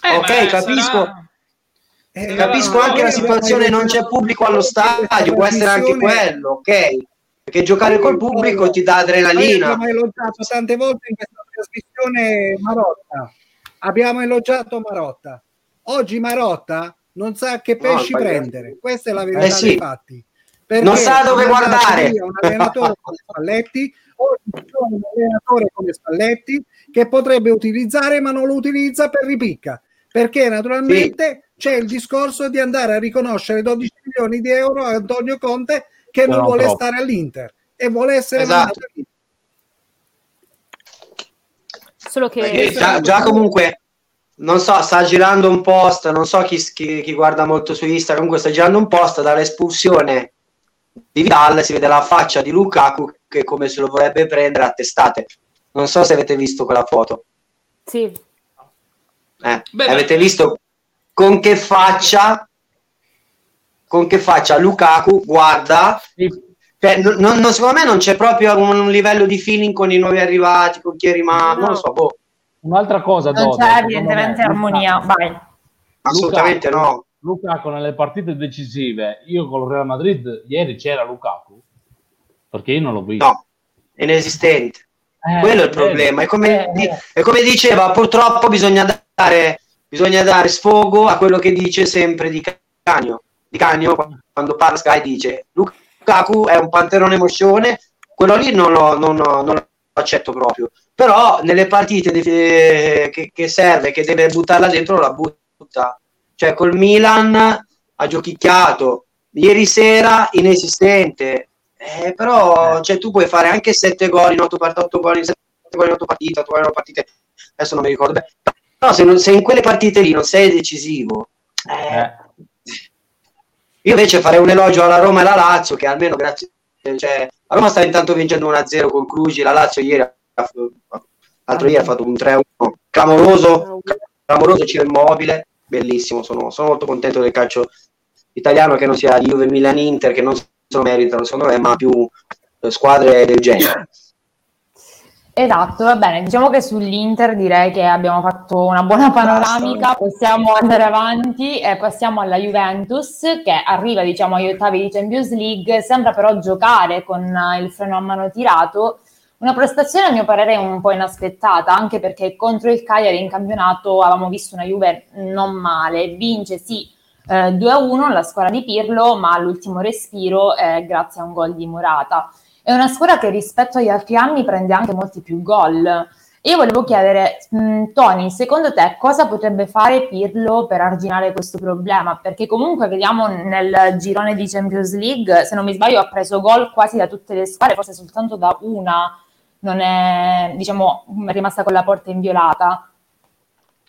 Eh, ok capisco. sarà eh, Capisco anche la situazione, non c'è pubblico allo stadio, può essere anche quello, ok? Perché giocare col pubblico ti dà adrenalina. Abbiamo elogiato tante volte in questa trasmissione Marotta. Abbiamo elogiato Marotta. Oggi Marotta non sa che pesci no, prendere. Questa è la verità eh sì. dei fatti. Perché non sa dove guardare. Un allenatore come Spalletti, un allenatore come Spalletti che potrebbe utilizzare ma non lo utilizza per ripicca perché naturalmente c'è il discorso di andare a riconoscere 12 milioni di euro a Antonio Conte che non, non vuole troppo. stare all'Inter e vuole essere Esatto. Solo che già, già comunque non so, sta girando un post, non so chi, chi- chi guarda molto su Instagram, comunque sta girando un post dall'espulsione di Vidal, si vede la faccia di Lukaku che come se lo vorrebbe prendere a testate. Non so se avete visto quella foto. sì, Eh, Beh, avete beh. visto con che faccia con che faccia Lukaku guarda cioè, non, non- secondo me non c'è proprio un, un livello di feeling con i nuovi arrivati con chi è rimasto non lo so boh, Un'altra cosa, Non Dodo, c'è evidentemente me, armonia. Vai. assolutamente Lukaku- no Lukaku nelle partite decisive, io con il Real Madrid ieri c'era Lukaku, perché io non l'ho visto. no è inesistente Eh, quello è il vedi? problema è come, Eh, eh. è come diceva purtroppo bisogna dare bisogna dare sfogo a quello che dice sempre Di Canio. Di Canio quando parla Sky dice Lukaku è un panterone moscione quello lì non lo, non non lo accetto proprio. Però nelle partite di- che, che serve che deve buttarla dentro la butta. Cioè col Milan ha giochicchiato. Ieri sera inesistente. Eh, però cioè, tu puoi fare anche 7 gol in 8 partite 8 gol in 7 gol in 8 partite 8 gol in 8 partite. Adesso non mi ricordo bene però se, non- se in quelle partite lì non sei decisivo eh, Eh, io invece farei un elogio alla Roma e alla Lazio che almeno grazie cioè, la Roma sta intanto vincendo 1-0 con Clugi la Lazio ieri ha l'altro ieri ha fatto un 3-1 clamoroso clamoroso Ciro Immobile bellissimo sono, sono molto contento del calcio italiano che non sia Juve Milan Inter che non se lo meritano secondo me ma più eh, squadre del genere Esatto, va bene. Diciamo che sull'Inter direi che abbiamo fatto una buona panoramica, possiamo andare avanti e passiamo alla Juventus che arriva diciamo agli ottavi di Champions League, sembra però giocare con eh, il freno a mano tirato. Una prestazione a mio parere un po' inaspettata, anche perché contro il Cagliari in campionato avevamo visto una Juve non male, vince sì eh, 2-1 la squadra di Pirlo, ma all'ultimo respiro eh, grazie a un gol di Morata. È una squadra che rispetto agli altri anni prende anche molti più gol. Io volevo chiedere, mh, Tony, secondo te cosa potrebbe fare Pirlo per arginare questo problema? Perché comunque vediamo nel girone di Champions League, se non mi sbaglio, ha preso gol quasi da tutte le squadre, forse soltanto da una non è, diciamo, rimasta con la porta inviolata.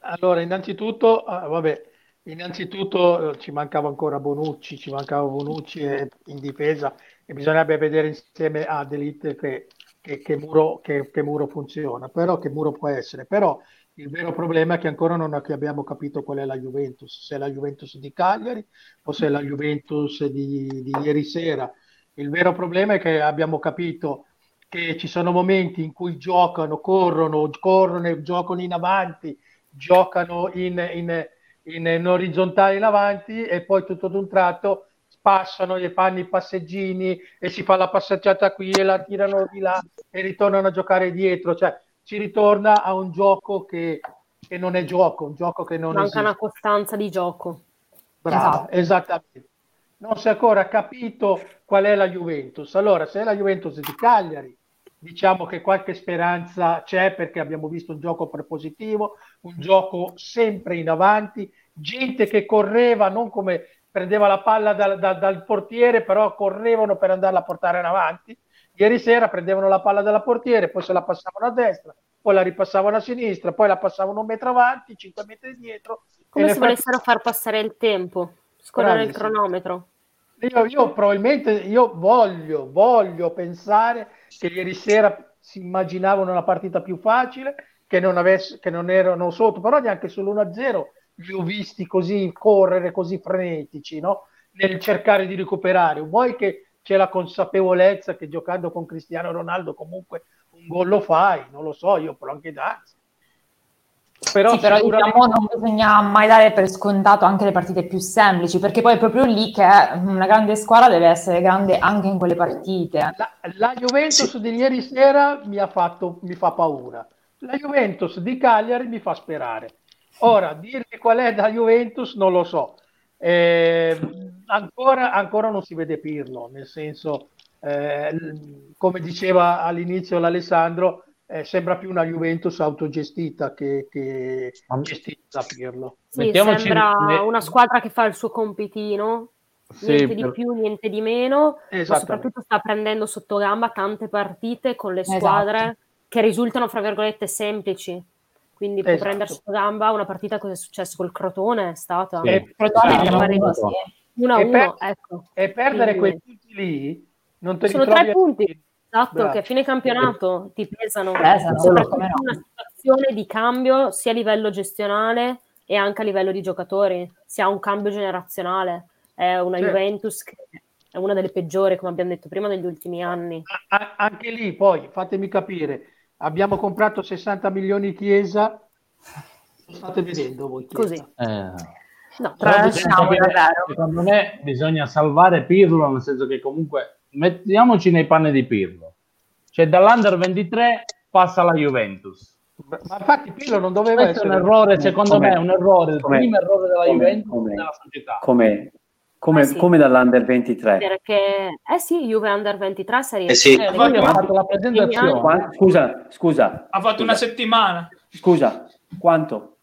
Allora, innanzitutto, ah, vabbè, innanzitutto eh, ci mancava ancora Bonucci, ci mancava Bonucci e- in difesa e bisognerebbe vedere insieme a Delite che, che, che muro, che, muro funziona, però che muro può essere. Però il vero problema è che ancora non abbiamo capito qual è la Juventus, se è la Juventus di Cagliari o se è la Juventus di, di ieri sera. Il vero problema è che abbiamo capito che ci sono momenti in cui giocano, corrono, corrono giocano in avanti, giocano in, in- in- in orizzontale in avanti e poi tutto ad un tratto passano e fanno i passeggini e si fa la passeggiata qui e la tirano di là e ritornano a giocare dietro. Cioè, ci ritorna a un gioco che, che non è gioco, un gioco che non manca esiste. una costanza di gioco. Brava, Esatto. esattamente. Non si è ancora capito qual è la Juventus. Allora, se è la Juventus di Cagliari, diciamo che qualche speranza c'è perché abbiamo visto un gioco prepositivo, un gioco sempre in avanti, gente che correva, non come prendeva la palla dal, dal- dal portiere, però correvano per andarla a portare in avanti. Ieri sera prendevano la palla dalla portiere, poi se la passavano a destra, poi la ripassavano a sinistra, poi la passavano un metro avanti, cinque metri dietro. Come se frattempo- volessero far passare il tempo, scorrere il cronometro. Io, io probabilmente io voglio, voglio pensare che ieri sera si immaginavano una partita più facile, che non, avesse, che non erano sotto, però neanche sull'1-0 li ho visti così correre, così frenetici, no? nel cercare di recuperare. Vuoi che c'è la consapevolezza che giocando con Cristiano Ronaldo comunque un gol lo fai, non lo so, io però anche darsi. Però, Sì, però sicuramente- diciamo non bisogna mai dare per scontato anche le partite più semplici, perché poi è proprio lì che una grande squadra deve essere grande anche in quelle partite. La, la Juventus di ieri sera mi ha fatto, mi fa paura. La Juventus di Cagliari mi fa sperare. Ora, dirvi qual è la Juventus non lo so. Eh, ancora, ancora non si vede Pirlo, nel senso, eh, come diceva all'inizio l'Alessandro, eh, sembra più una Juventus autogestita che, che gestita da Pirlo. Sì, Mettiamoci sembra ne- una squadra che fa il suo compitino, Sì, niente di più, niente di meno, ma Esattamente. soprattutto sta prendendo sotto gamba tante partite con le Esatto. squadre che risultano, fra virgolette, semplici. Quindi può Esatto. prendere sotto gamba una partita cosa è successo col Crotone, è stata Sì. E, Sì, avuto, sì. 1 E 1, per- ecco. e perdere Quindi- quei punti lì non te li Sono tre a- punti. Esatto, Bravo. che a fine campionato ti pesano, Pesano, soprattutto no. in una situazione di cambio sia a livello gestionale e anche a livello di giocatori. Si ha un cambio generazionale, è una Certo. Juventus che è una delle peggiori, come abbiamo detto prima, negli ultimi anni. A- a- anche lì poi fatemi capire abbiamo comprato 60 milioni Chiesa lo state vedendo voi Chiesa? Così. Eh. No, Però Tra- bisogna diciamo, capire- davvero. secondo me bisogna salvare Pirlo, nel senso che comunque mettiamoci nei panni di Pirlo. Cioè dall'Under 23 passa alla Juventus. ma infatti Pirlo non doveva Questo è un essere errore, secondo Come- me, è un errore, il come- primo errore della come- Juventus come- della società. come, come, Eh sì. come dall'Under 23. perché eh sì, Juve Under 23 serie Eh sì. C, Ha fatto- fatto la presentazione. Qua- scusa, scusa, Ha fatto una settimana. scusa, quanto?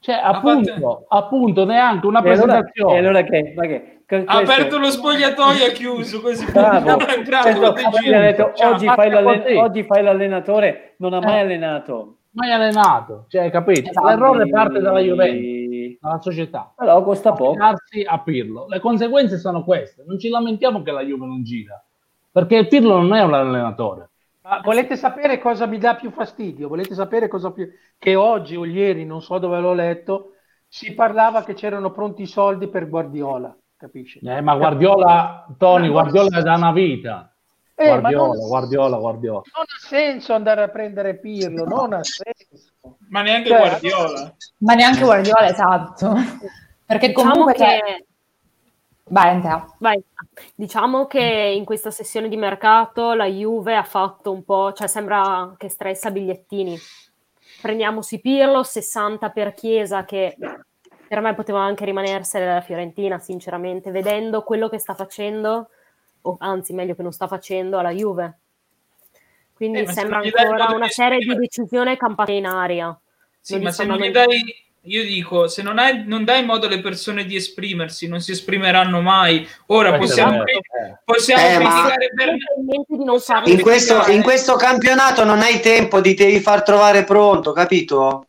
Cioè, appunto, appunto, neanche una E allora, presentazione. e allora che? Che? che- Ha questo- aperto lo spogliatoio e ha chiuso così. Bravo. È entrato Questo- col mi ha detto, oggi, fai l'allen- così. oggi fai l'allenatore, non ha mai Eh. allenato. mai allenato, cioè, capito? Esatto. L'errore parte dalla Juventus, Dalla società. Però costa poco. A Pirlo. Le conseguenze sono queste. Non ci lamentiamo che la Juve non gira, perché Pirlo non è un allenatore. Ma volete sapere cosa mi dà più fastidio? Volete sapere cosa più... Che oggi o ieri, non so dove l'ho letto, si parlava che c'erano pronti i soldi per Guardiola, capisci? Eh, ma Guardiola, Tony, Ma- Guardiola è da una vita. Eh, Guardiola, non- Guardiola, Guardiola. Non ha senso andare a prendere Pirlo, non ha senso. Ma neanche Cioè, Guardiola. Ma neanche Guardiola, esatto. Perché diciamo comunque... che cioè- Vai, Andrea. Vai. Diciamo che in questa sessione di mercato la Juve ha fatto un po', cioè sembra che stressa bigliettini. Prendiamo su Pirlo, 60 per Chiesa, che per me poteva anche rimanersene dalla Fiorentina, sinceramente, vedendo quello che sta facendo, o anzi meglio che non sta facendo alla Juve. Quindi Eh, ma se sembra ancora una di serie di decisioni campate in aria. Sì, ma se non gli dai, io dico, se non, hai, non dai modo alle persone di esprimersi, non si esprimeranno mai. Ora possiamo, eh. possiamo Eh, ma- criticare non farlo In questo, in questo campionato non hai tempo di devi far trovare pronto, capito?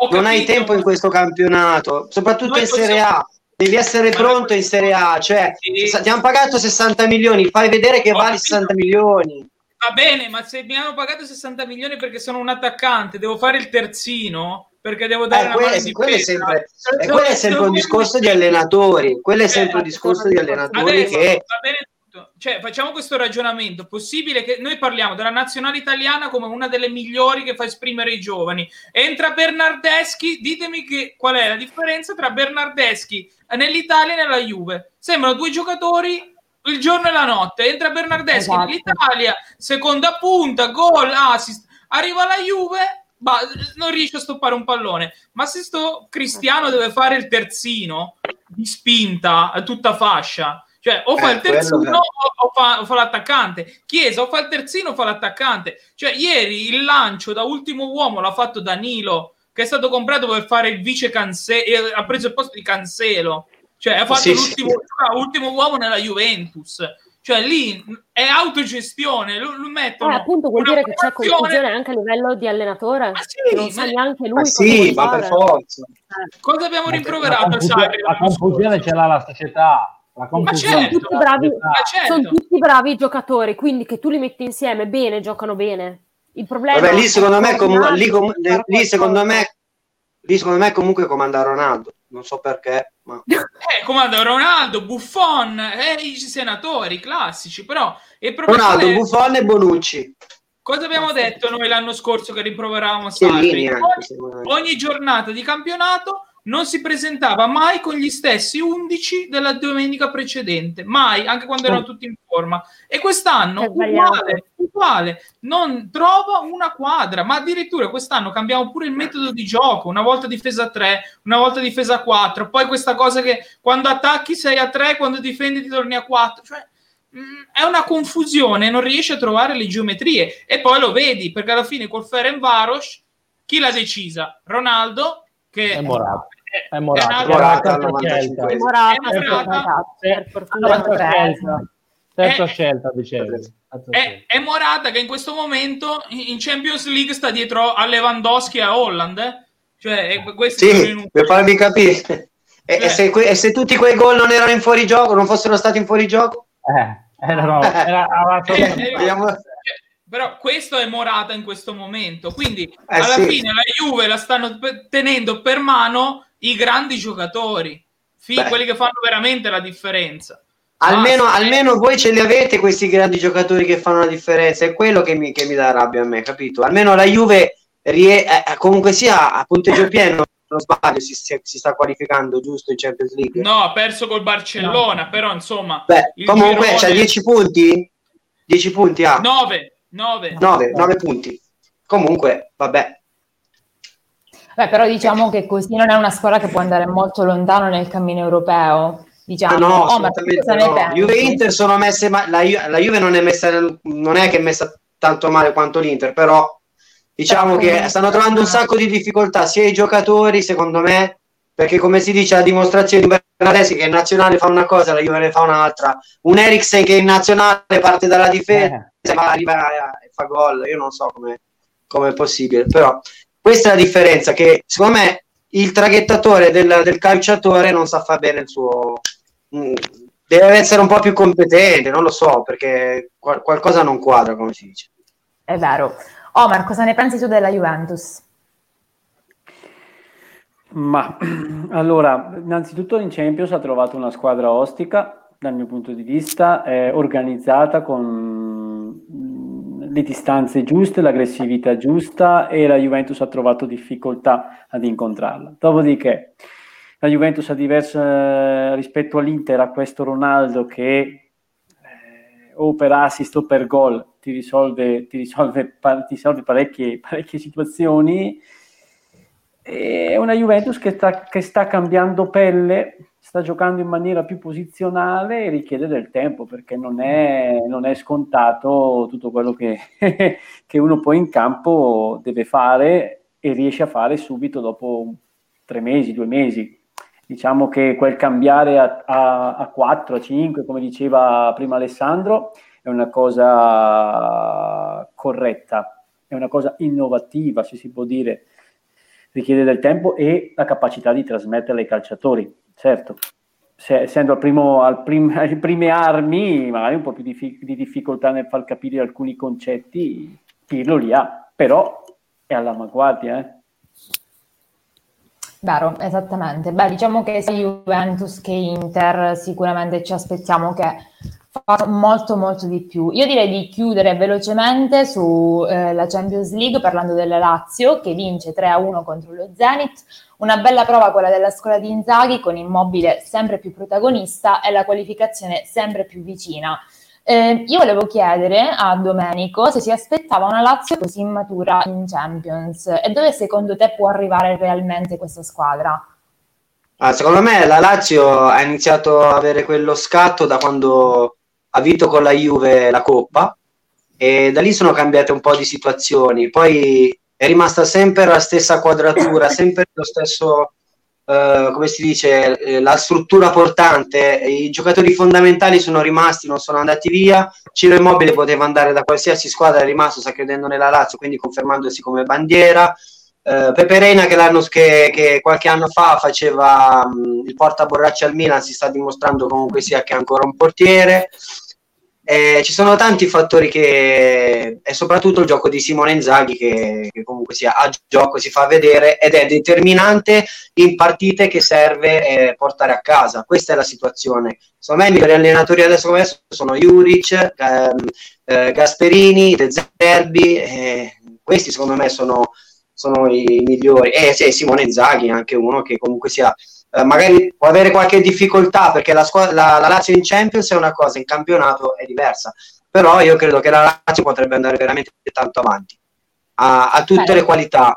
Ho Non hai capito, tempo in questo campionato, soprattutto Noi in Serie possiamo- A. Devi essere Ma pronto in Serie A, cioè Sì. ti hanno pagato 60 milioni, fai vedere che Ho vali capito. 60 milioni. Va bene, ma se mi hanno pagato 60 milioni perché sono un attaccante, devo fare il terzino perché devo dare Eh, una quello, mano di quello è sempre, Devo- e quello è sempre un discorso di allenatori, quello è Eh, sempre un discorso di allenatori Adesso, che va bene tutto. Cioè, facciamo questo ragionamento. Possibile che noi parliamo della nazionale italiana come una delle migliori che fa esprimere i giovani. Entra Bernardeschi, ditemi che, qual è la differenza tra Bernardeschi nell'Italia e nella Juve. Sembrano due giocatori il giorno e la notte. Entra Bernardeschi Esatto. nell'Italia, seconda punta, gol, assist. Arriva la Juve, ma non riesce a stoppare un pallone. Ma se sto Cristiano deve fare il terzino di spinta a tutta fascia, cioè o fa Eh, il terzino quello o, o fa, o fa l'attaccante. Chiesa o fa il terzino o fa l'attaccante. Cioè, ieri il lancio da ultimo uomo l'ha fatto Danilo, che è stato comprato per fare il vice Cancelo, ha preso il posto di Cancelo. Cioè, ha fatto Sì, l'ultimo, ah, ultimo uomo nella Juventus. Cioè, lì è autogestione. Lo, lo mettono Eh, appunto vuol dire che c'è confusione anche a livello di allenatore. Ma sì, non sa ma- neanche lui ma sì, ma per forza. Cosa abbiamo La rimproverato a confusione, la confusione ce l'ha la società. La confusione certo. ce Tutti la bravi. Ma certo. Sono tutti bravi giocatori, quindi che tu li metti insieme bene, giocano bene. Il problema Vabbè, lì è secondo me, coordinarli, lì, com- lì secondo me lì secondo me comunque comanda Ronaldo, non so perché, ma Eh, comanda Ronaldo, Buffon, eh, i senatori classici, però Ronaldo, è Buffon e Bonucci. cosa abbiamo detto noi l'anno scorso che rimproveravamo Chiellini Sarri? Ogni, ogni giornata di campionato non si presentava mai con gli stessi 11 della domenica precedente, mai, anche quando erano tutti in forma. E quest'anno uguale, uguale, non trova una quadra, ma addirittura quest'anno cambiamo pure il metodo di gioco, una volta difesa 3, una volta difesa 4, poi questa cosa che quando attacchi sei a 3, quando difendi ti torni a 4, cioè mh, è una confusione, non riesce a trovare le geometrie e poi lo vedi perché alla fine col Ferenvaros chi l'ha decisa? Ronaldo che È Morata. È, È Morata. è Morata, Terza scelta. 95. Morata, È Morata. per fortuna Terza scelta. Terza Eh, scelta, dicevi. Terza è, è Morata che in questo momento in Champions League sta dietro a Lewandowski e a Holland eh? cioè e Sì, per farvi capire. E, Eh. e se, que- e se tutti quei gol non erano in fuorigioco, non fossero stati in fuorigioco? Eh, era, aveva Eh, solo- eh, Vediamo- cioè, però questo è Morata in questo momento quindi Eh, alla sì. fine la Juve la stanno tenendo per mano i grandi giocatori fi- Beh. quelli che fanno veramente la differenza Almeno, Ah, sì. almeno voi ce li avete questi grandi giocatori che fanno la differenza, è quello che mi, che mi dà rabbia a me, capito? Almeno la Juve rie- eh, comunque sia a punteggio pieno, non sbaglio, si, si- sta qualificando giusto in Champions League. no ha perso col Barcellona però insomma Beh, comunque girone- c'ha 10 punti? 10 punti ha? 9 9 9, 9 punti. Comunque, vabbè. Beh, però diciamo che così non è una squadra che può andare molto lontano nel cammino europeo. Diciamo, no, oh, ma cosa no. Juve e Inter sono messe ma- la, Ju- la Juve non è messa non è che è messa tanto male quanto l'Inter, però diciamo Però che stanno trovando un sacco di difficoltà sia i giocatori, secondo me, perché come si dice la dimostrazione di Bernardeschi che in nazionale fa una cosa, la Juve ne fa un'altra. Un Eriksen che in nazionale parte dalla difesa Eh. ma arriva e fa gol, io non so come come è possibile, però questa è la differenza che secondo me il traghettatore del, del calciatore non sa fare bene il suo Mm, deve essere un po' più competente, non lo so, perché qual- qualcosa non quadra, come si dice. È vero. Omar, cosa ne pensi tu della Juventus? Ma allora, innanzitutto in Champions ha trovato una squadra ostica, dal mio punto di vista, eh, organizzata con le distanze giuste, l'aggressività giusta e la Juventus ha trovato difficoltà ad incontrarla. Dopodiché, la Juventus ha diversa rispetto all'Inter, ha questo Ronaldo che eh, o per assist o per gol ti risolve, ti risolve, ti risolve parecchie, parecchie situazioni. È una Juventus che sta, che sta cambiando pelle, sta giocando in maniera più posizionale e richiede del tempo perché non è, non è scontato tutto quello che, che uno poi in campo deve fare e riesce a fare subito dopo tre mesi, due mesi. Diciamo che quel cambiare a, a, a 4, a 5, come diceva prima Alessandro, è una cosa corretta, è una cosa innovativa, se si può dire richiede del tempo e la capacità di trasmetterla ai calciatori. Certo, se, essendo al primo, al prim, alle prime armi, magari un po' più di, di, difficoltà nel far capire alcuni concetti, Pirlo li ha, però è all'avanguardia. Eh? Vero, esattamente. Beh, diciamo che sia Juventus che Inter sicuramente ci aspettiamo che faccia molto molto di più. Io direi di chiudere velocemente sulla eh, Champions League parlando della Lazio che vince 3-1 contro lo Zenit. Una bella prova quella della scuola di Inzaghi con Immobile sempre più protagonista e la qualificazione sempre più vicina. Eh, io volevo chiedere a Domenico se si aspettava una Lazio così immatura in Champions e dove secondo te può arrivare realmente questa squadra? Ah, secondo me la Lazio ha iniziato a avere quello scatto da quando ha vinto con la Juve la Coppa e da lì sono cambiate un po' di situazioni. Poi è rimasta sempre la stessa quadratura, sempre lo stesso, eh, come si dice, eh, la struttura portante. I giocatori fondamentali sono rimasti, non sono andati via. Ciro Immobile poteva andare da qualsiasi squadra, è rimasto, sta credendo nella Lazio, quindi confermandosi come bandiera. Uh, Pepe Reina che, che, che, qualche anno fa faceva um, il portaborraccia al Milan si sta dimostrando comunque sia che è ancora un portiere. Eh, ci sono tanti fattori che e soprattutto il gioco di Simone Inzaghi che, che comunque sia a gioco si fa vedere ed è determinante in partite che serve eh, portare a casa. Questa è la situazione. Secondo me i migliori allenatori adesso come adesso sono Juric ehm, eh, Gasperini De Zerbi questi secondo me sono sono i migliori. E sì, Simone Inzaghi, anche uno che comunque sia eh, magari può avere qualche difficoltà perché la, squadra, la, la, Lazio in Champions è una cosa, in campionato è diversa. Però io credo che la Lazio potrebbe andare veramente tanto avanti. Ha, ha tutte Beh. le qualità.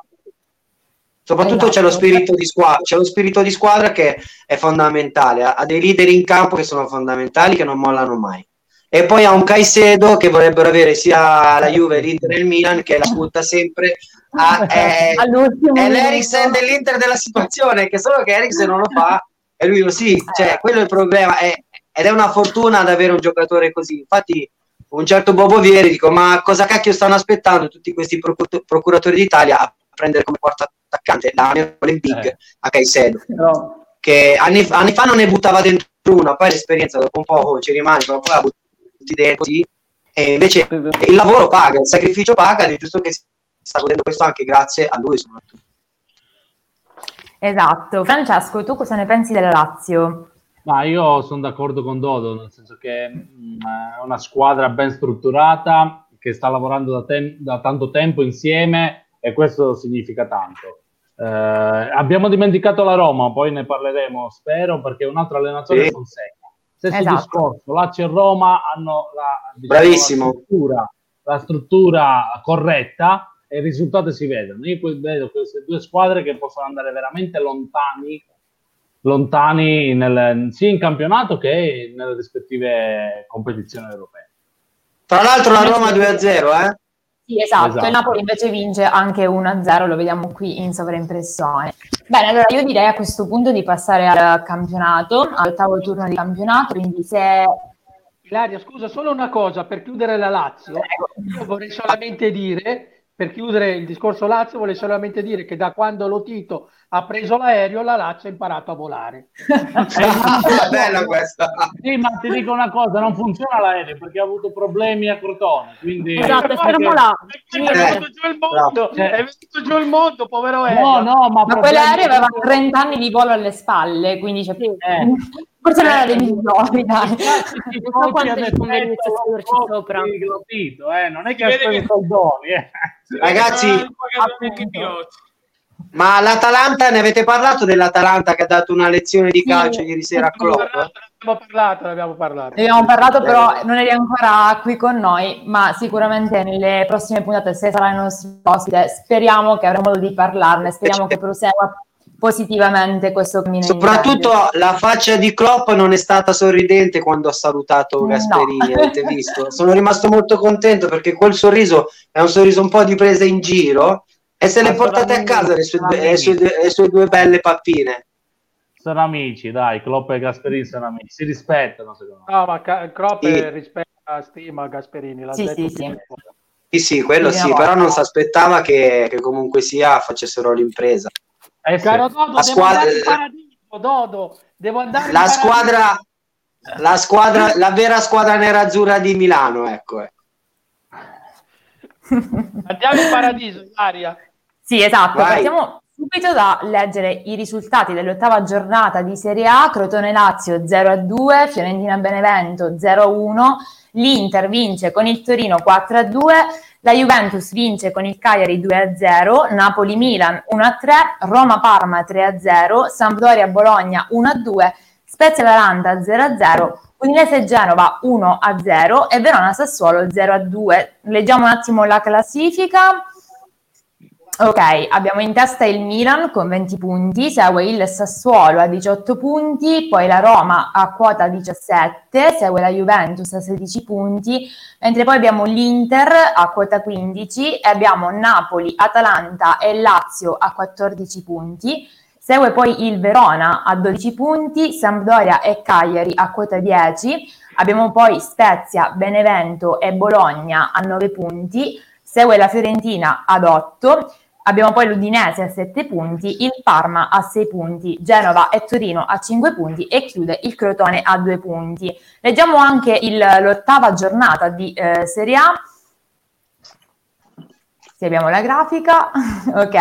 Soprattutto esatto. c'è, lo spirito di squadra, c'è lo spirito di squadra che è fondamentale, ha, ha dei leader in campo che sono fondamentali, che non mollano mai. e poi ha un Caicedo che vorrebbero avere sia la Juve, l'Inter e il Milan che la butta sempre a, è, è l'Eriksen dell'Inter della situazione che solo che Eriksen non lo fa e lui lo sì, cioè quello è il problema è, ed è una fortuna ad avere un giocatore così infatti un certo Bobo Vieri dico ma cosa cacchio stanno aspettando tutti questi procur- procuratori d'Italia a prendere come quarto attaccante la Big eh. a Caicedo no. che anni, anni, fa non ne buttava dentro una poi l'esperienza dopo un po' ci rimane poi la butti dentro così e invece il lavoro paga il sacrificio paga è giusto che si sta godendo questo anche grazie a lui soprattutto esatto Francesco tu cosa ne pensi della Lazio? Ma io sono d'accordo con Dodo, nel senso che mh, mm, è una squadra ben strutturata che sta lavorando da, tem- da tanto tempo insieme e questo significa tanto. Eh, abbiamo dimenticato la Roma, poi ne parleremo, spero, perché un altro allenatore sì. Fonseca. Stesso esatto. discorso, Lazio e Roma hanno la, diciamo, la, struttura, la struttura corretta e i risultati si vedono. Io vedo queste due squadre che possono andare veramente lontani lontani nel, sia in campionato che nelle rispettive competizioni europee. Tra l'altro la Roma 2-0, eh? Sì, esatto. esatto. E Napoli invece vince anche 1-0, lo vediamo qui in sovraimpressione. Bene, allora io direi a questo punto di passare al campionato, all'ottavo turno di campionato, quindi se... Ilaria, scusa, solo una cosa per chiudere la Lazio. Io vorrei solamente dire, per chiudere il discorso Lazio, vorrei solamente dire che da quando lo Tito ha preso l'aereo, la Lazio ha imparato a volare. bella questa. Sì, ma ti dico una cosa, non funziona l'aereo perché ha avuto problemi a Crotone. Quindi... Esatto, fermo là. È venuto giù il mondo, è venuto giù il mondo, povero aereo. No, no, ma, ma quell'aereo aveva 30 anni di volo alle spalle, quindi c'è... eh. Forse non era dei migliori, dai. Non quanto è conveniente sederci sopra. Eh, non è che ha speso soldoni. Eh. Ragazzi, ma l'Atalanta, ne avete parlato dell'Atalanta che ha dato una lezione di calcio sì, ieri sera a Klopp? Abbiamo parlato, ne abbiamo parlato. Ne abbiamo parlato, però non eri ancora qui con noi, ma sicuramente nelle prossime puntate, se sarai il nostro ospite, speriamo che avremo modo di parlarne, speriamo che prosegua positivamente questo cammino. Soprattutto la faccia di Klopp non è stata sorridente quando ha salutato Gasperini, no. avete visto? Sono rimasto molto contento perché quel sorriso è un sorriso un po' di presa in giro e se le portate a casa le sue, le, sue, le sue, due belle pappine. Sono amici, dai, Klopp e Gasperini sono amici, si rispettano secondo me. No, ma Klopp sì. rispetta, stima Gasperini, l'ha sì, detto sì, sì. Sì, sì, quello sì, sì però non si aspettava che, che, comunque sia facessero l'impresa. Eh, Caro Dodo, la squadra... Paradiso, Dodo, devo andare la squadra, la squadra, la vera squadra nerazzurra di Milano, ecco. ecco. Andiamo in paradiso, Aria. Sì, esatto. Vai. Partiamo subito da leggere i risultati dell'ottava giornata di Serie A. Crotone Lazio 0-2, Fiorentina Benevento 0-1, l'Inter vince con il Torino 4-2, la Juventus vince con il Cagliari 2-0, Napoli Milan 1-3, Roma Parma 3-0, Sampdoria Bologna 1-2, Spezia Atalanta 0-0, Udinese Genova 1-0 e Verona Sassuolo 0-2. Leggiamo un attimo la classifica. Ok, abbiamo in testa il Milan con 20 punti, segue il Sassuolo a 18 punti, poi la Roma a quota 17, segue la Juventus a 16 punti, mentre poi abbiamo l'Inter a quota 15 e abbiamo Napoli, Atalanta e Lazio a 14 punti. Segue poi il Verona a 12 punti, Sampdoria e Cagliari a quota 10, abbiamo poi Spezia, Benevento e Bologna a 9 punti, segue la Fiorentina ad 8, Abbiamo poi l'Udinese a 7 punti, il Parma a 6 punti, Genova e Torino a 5 punti e chiude il Crotone a 2 punti. Leggiamo anche il, l'ottava giornata di eh, Serie A. Sì, abbiamo la grafica, ok.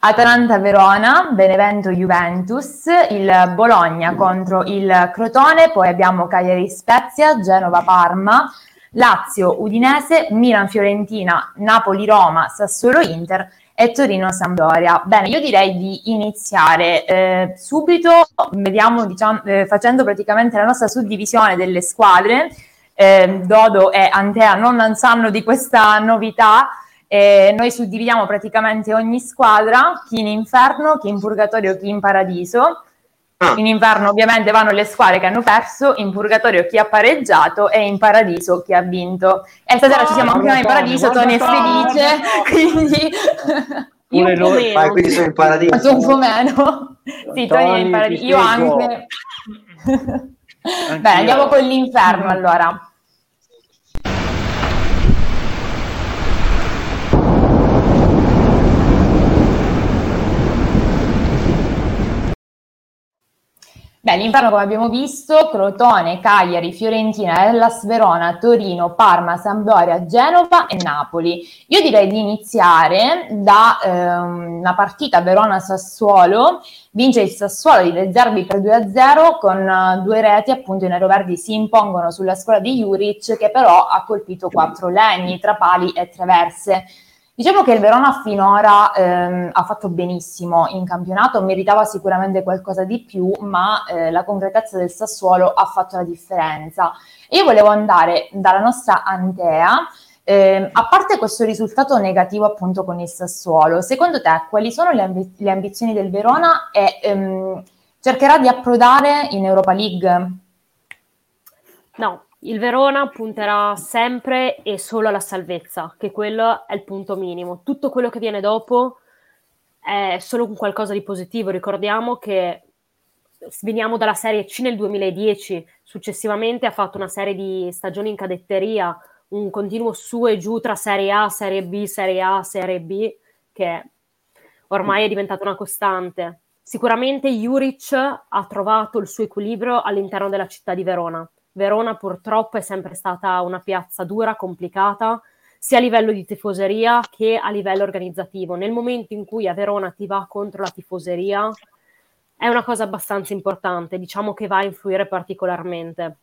Atalanta-Verona, Benevento-Juventus, il Bologna contro il Crotone, poi abbiamo Cagliari-Spezia, Genova-Parma, Lazio-Udinese, Milan-Fiorentina, Napoli-Roma, Sassuolo-Inter e Torino-Sampdoria. Bene, io direi di iniziare eh, subito, vediamo, diciamo, eh, facendo praticamente la nostra suddivisione delle squadre. Eh, Dodo e Antea non sanno di questa novità. noi suddividiamo praticamente ogni squadra, chi in inferno, chi in purgatorio, chi in paradiso. Ah. In inverno ovviamente vanno le squadre che hanno perso, in purgatorio chi ha pareggiato e in paradiso chi ha vinto. E stasera oh, ci siamo anche noi in paradiso, Tony è felice, quindi... Io un po' meno. Ah, quindi sono in paradiso. Un po' meno. sì, Tony è in paradiso. Io anche. Bene, andiamo con l'inferno allora. Beh, l'inferno come abbiamo visto, Crotone, Cagliari, Fiorentina, Hellas Verona, Torino, Parma, Sampdoria, Genova e Napoli. Io direi di iniziare da ehm, partita Verona-Sassuolo, vince il Sassuolo di De Zerbi per 2-0 con uh, due reti appunto i neroverdi si impongono sulla scuola di Juric che però ha colpito quattro legni tra pali e traverse. Diciamo che il Verona finora ehm, ha fatto benissimo in campionato, meritava sicuramente qualcosa di più, ma eh, la concretezza del Sassuolo ha fatto la differenza. io volevo andare dalla nostra Antea, eh, a parte questo risultato negativo appunto con il Sassuolo, secondo te quali sono le, amb- le ambizioni del Verona e ehm, cercherà di approdare in Europa League? No, il Verona punterà sempre e solo alla salvezza, che quello è il punto minimo. Tutto quello che viene dopo è solo un qualcosa di positivo. Ricordiamo che veniamo dalla Serie C nel 2010, successivamente ha fatto una serie di stagioni in cadetteria, un continuo su e giù tra Serie A, Serie B, Serie A, Serie B, che ormai è diventata una costante. Sicuramente Juric ha trovato il suo equilibrio all'interno della città di Verona Verona purtroppo è sempre stata una piazza dura, complicata, sia a livello di tifoseria che a livello organizzativo. Nel momento in cui a Verona ti va contro la tifoseria, è una cosa abbastanza importante, diciamo che va a influire particolarmente.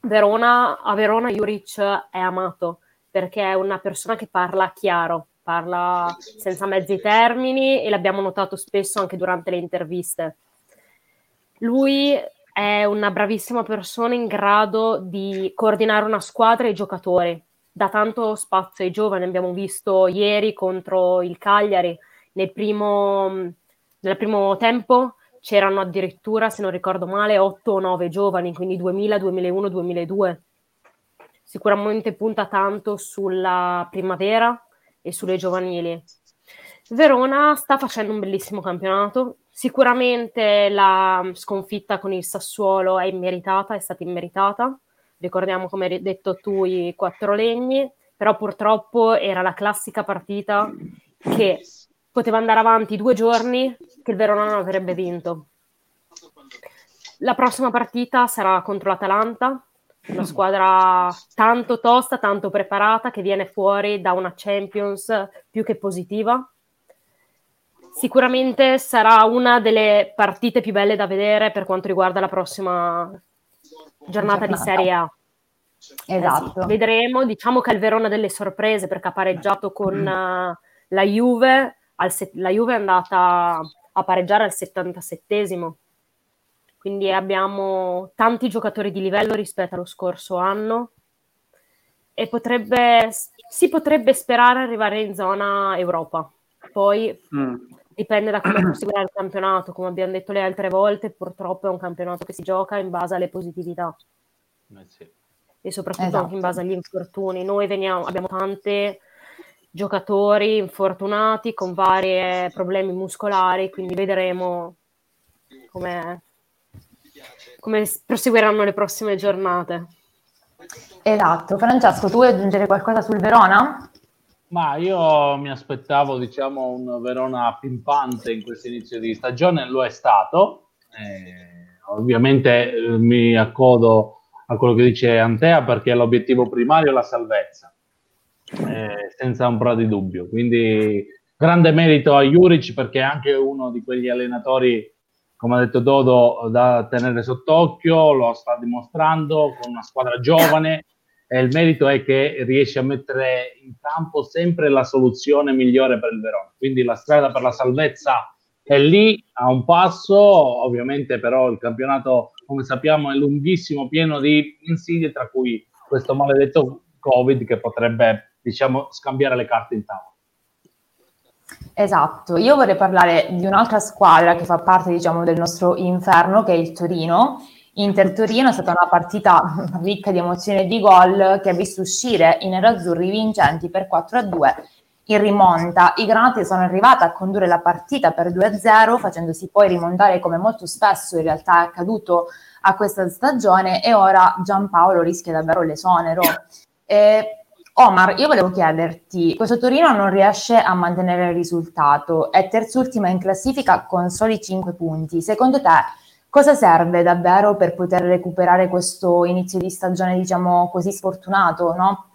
Verona, a Verona Juric è amato perché è una persona che parla chiaro, parla senza mezzi termini e l'abbiamo notato spesso anche durante le interviste. Lui è una bravissima persona in grado di coordinare una squadra e i giocatori. Dà tanto spazio ai giovani, abbiamo visto ieri contro il Cagliari, nel primo, nel primo tempo c'erano addirittura, se non ricordo male, 8 o 9 giovani, quindi 2000, 2001, 2002. Sicuramente punta tanto sulla primavera e sulle giovanili. Verona sta facendo un bellissimo campionato, Sicuramente la sconfitta con il Sassuolo è immeritata, è stata immeritata. Ricordiamo, come hai detto tu, i quattro legni, però purtroppo era la classica partita che poteva andare avanti due giorni che il Verona non avrebbe vinto. La prossima partita sarà contro l'Atalanta, una squadra tanto tosta, tanto preparata che viene fuori da una Champions più che positiva Sicuramente sarà una delle partite più belle da vedere per quanto riguarda la prossima giornata, giornata. di Serie A. Esatto. Eh sì, vedremo, diciamo che il Verona delle sorprese perché ha pareggiato con uh, la Juve, se- la Juve è andata a pareggiare al 77esimo, quindi abbiamo tanti giocatori di livello rispetto allo scorso anno e potrebbe, si potrebbe sperare arrivare in zona Europa. Poi mm dipende da come proseguirà il campionato, come abbiamo detto le altre volte, purtroppo è un campionato che si gioca in base alle positività. Eh sì. E soprattutto esatto. anche in base agli infortuni. Noi veniamo, abbiamo tanti giocatori infortunati con vari problemi muscolari, quindi vedremo come, come proseguiranno le prossime giornate. Esatto. Francesco, tu vuoi aggiungere qualcosa sul Verona? Ma io mi aspettavo, diciamo, un Verona pimpante in questo inizio di stagione, lo è stato. Eh, ovviamente eh, mi accodo a quello che dice Antea perché l'obiettivo primario è la salvezza, eh, senza ombra di dubbio. Quindi grande merito a Juric perché è anche uno di quegli allenatori, come ha detto Dodo, da tenere sott'occhio, lo sta dimostrando con una squadra giovane il merito è che riesce a mettere in campo sempre la soluzione migliore per il Verona. Quindi la strada per la salvezza è lì a un passo, ovviamente però il campionato, come sappiamo, è lunghissimo, pieno di insidie, tra cui questo maledetto Covid che potrebbe, diciamo, scambiare le carte in tavola. Esatto, io vorrei parlare di un'altra squadra che fa parte, diciamo, del nostro inferno, che è il Torino. Inter-Torino è stata una partita ricca di emozioni e di gol che ha visto uscire i nerazzurri vincenti per 4-2 in rimonta. I Granati sono arrivati a condurre la partita per 2-0, facendosi poi rimontare come molto spesso in realtà è accaduto a questa stagione e ora Giampaolo rischia davvero l'esonero. Eh, Omar, io volevo chiederti, questo Torino non riesce a mantenere il risultato, è terzultima in classifica con soli 5 punti. Secondo te cosa serve davvero per poter recuperare questo inizio di stagione, diciamo così sfortunato, no?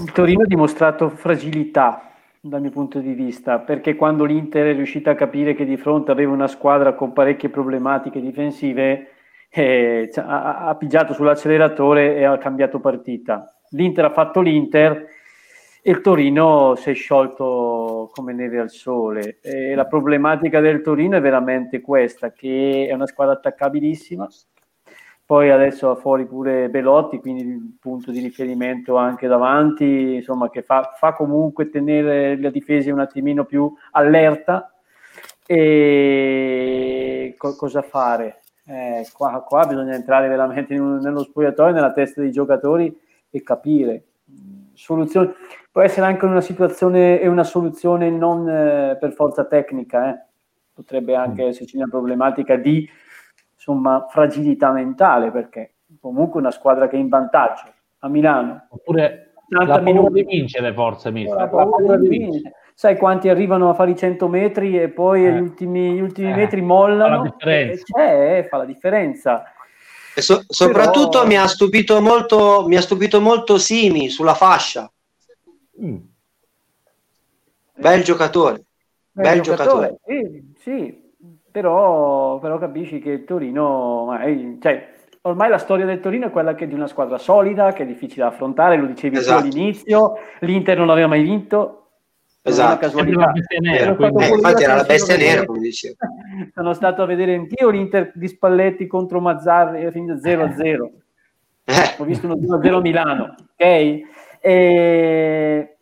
Il Torino ha dimostrato fragilità dal mio punto di vista, perché quando l'Inter è riuscita a capire che di fronte aveva una squadra con parecchie problematiche difensive, eh, ha, ha pigiato sull'acceleratore e ha cambiato partita. L'Inter ha fatto l'Inter il Torino si è sciolto come neve al sole. E la problematica del Torino è veramente questa, che è una squadra attaccabilissima, poi adesso ha fuori pure Belotti, quindi il punto di riferimento anche davanti, insomma, che fa, fa comunque tenere la difesa un attimino più allerta. E co- cosa fare? Eh, qua, qua, bisogna entrare veramente un, nello spogliatoio, nella testa dei giocatori e capire. Soluzione. Può essere anche una situazione e una soluzione non eh, per forza tecnica, eh. potrebbe anche mm. esserci una problematica di insomma, fragilità mentale, perché comunque una squadra che è in vantaggio a Milano. Oppure la paura minuti. di vincere, forse, mister. La paura di vincere. Sai quanti arrivano a fare i 100 metri e poi eh. gli ultimi, gli ultimi eh. metri mollano? Fa la differenza. C'è, fa la differenza. So, soprattutto Però... mi, ha stupito molto, mi ha stupito molto Simi sulla fascia. Mm. Bel giocatore. Bel, bel giocatore. giocatore. Sì, sì, però, però capisci che il Torino, cioè, ormai la storia del Torino è quella che è di una squadra solida, che è difficile da affrontare, lo dicevi esatto. all'inizio, l'Inter non aveva mai vinto. Esatto, nera, eh, infatti era la bestia nera, come dicevo. Sono stato a vedere anch'io l'Inter di Spalletti contro Mazzarri, è finito 0-0. Eh. Ho visto uno 0-0 Milano, ok? E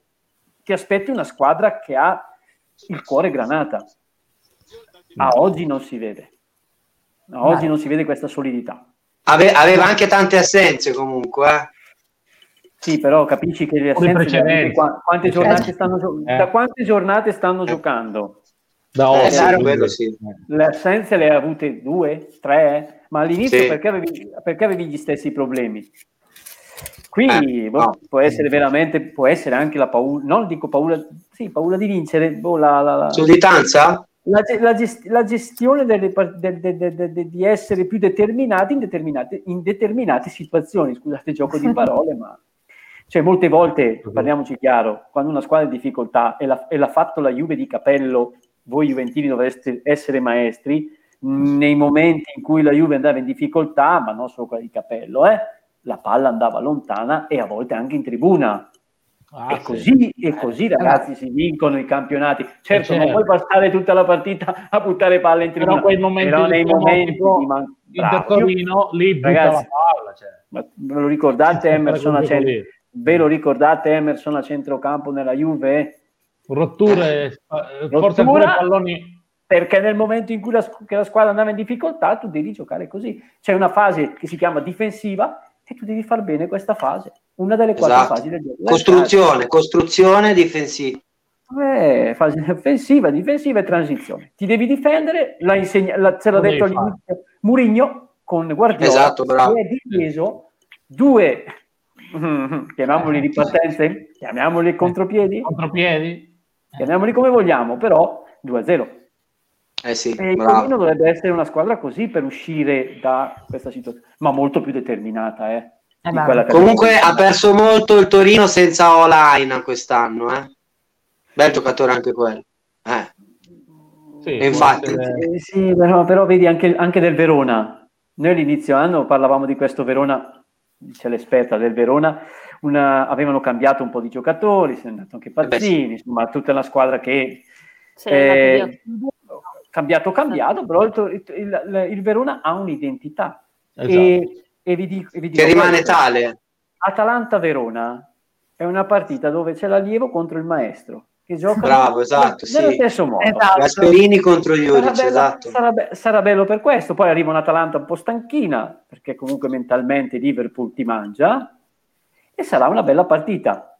ti aspetti una squadra che ha il cuore granata, a oggi non si vede. A oggi Dai. non si vede questa solidità. Ave- aveva anche tante assenze comunque. Eh? Sì, però capisci che le assenze qua, quante giornate stanno, gio- eh. da quante giornate stanno eh. giocando? Da eh, sì, sì. Le assenze le hai avute due, tre, ma all'inizio sì. perché, avevi, perché, avevi, gli stessi problemi? Qui eh, boh, no. può essere veramente, può essere anche la paura, non dico paura, sì, paura di vincere, boh, la, la, la... Sudditanza? la, la, gest- la gestione delle, de, de, de, di essere più determinati in determinate, in determinate situazioni. Scusate il gioco di parole, ma cioè, molte volte, parliamoci chiaro, quando una squadra è in difficoltà e, la, e l'ha fatto la Juve di capello, voi Juventini dovreste essere maestri, nei momenti in cui la Juve andava in difficoltà, ma non solo quella di capello, eh, la palla andava lontana e a volte anche in tribuna. Ah, e, così, sì. e così, ragazzi, si vincono i campionati. Certo, certo, non puoi passare tutta la partita a buttare palle in tribuna, però, momenti però nei momenti di man- Torino, lì ragazzi, palla, cioè. ve lo ricordate Emerson a, cent- ve lo ricordate Emerson a centrocampo nella Juve? Rotture, eh, forse Rottura, palloni perché nel momento in cui la, la, squadra andava in difficoltà tu devi giocare così. C'è una fase che si chiama difensiva e tu devi far bene questa fase, una delle quattro esatto. fasi del gioco. Costruzione, costruzione, difensiva. Eh, fase offensiva, difensiva e transizione. Ti devi difendere, la insegna, la, ce l'ha detto all'inizio Murigno con Guardiola, esatto, bravo. che è difeso due, chiamiamoli ripartenze, chiamiamoli contropiedi, contropiedi, chiamiamoli come vogliamo, però 2-0. Eh sì, e il Torino dovrebbe essere una squadra così per uscire da questa situazione, ma molto più determinata. Eh, eh Comunque ha perso molto il Torino senza Olaina quest'anno. Eh? Bel giocatore anche quello. Eh. Sì, infatti, eh, sì, però, però, vedi anche, anche, del Verona. Noi all'inizio anno parlavamo di questo Verona, dice l'esperta del Verona, una, avevano cambiato un po' di giocatori, se è andato anche Pazzini, eh insomma, tutta la squadra che eh, cambiato cambiato, però il, il, il Verona ha un'identità. Esatto. E, e, vi dico, e vi dico che rimane tale. Atalanta-Verona è una partita dove c'è l'allievo contro il maestro. che giocano Bravo, esatto, nello sì. stesso modo. Esatto. Gasperini contro Sarà Juric, bello, esatto. sarà be- sarà bello per questo. Poi arriva un'Atalanta un po' stanchina, perché comunque mentalmente Liverpool ti mangia, e sarà una bella partita.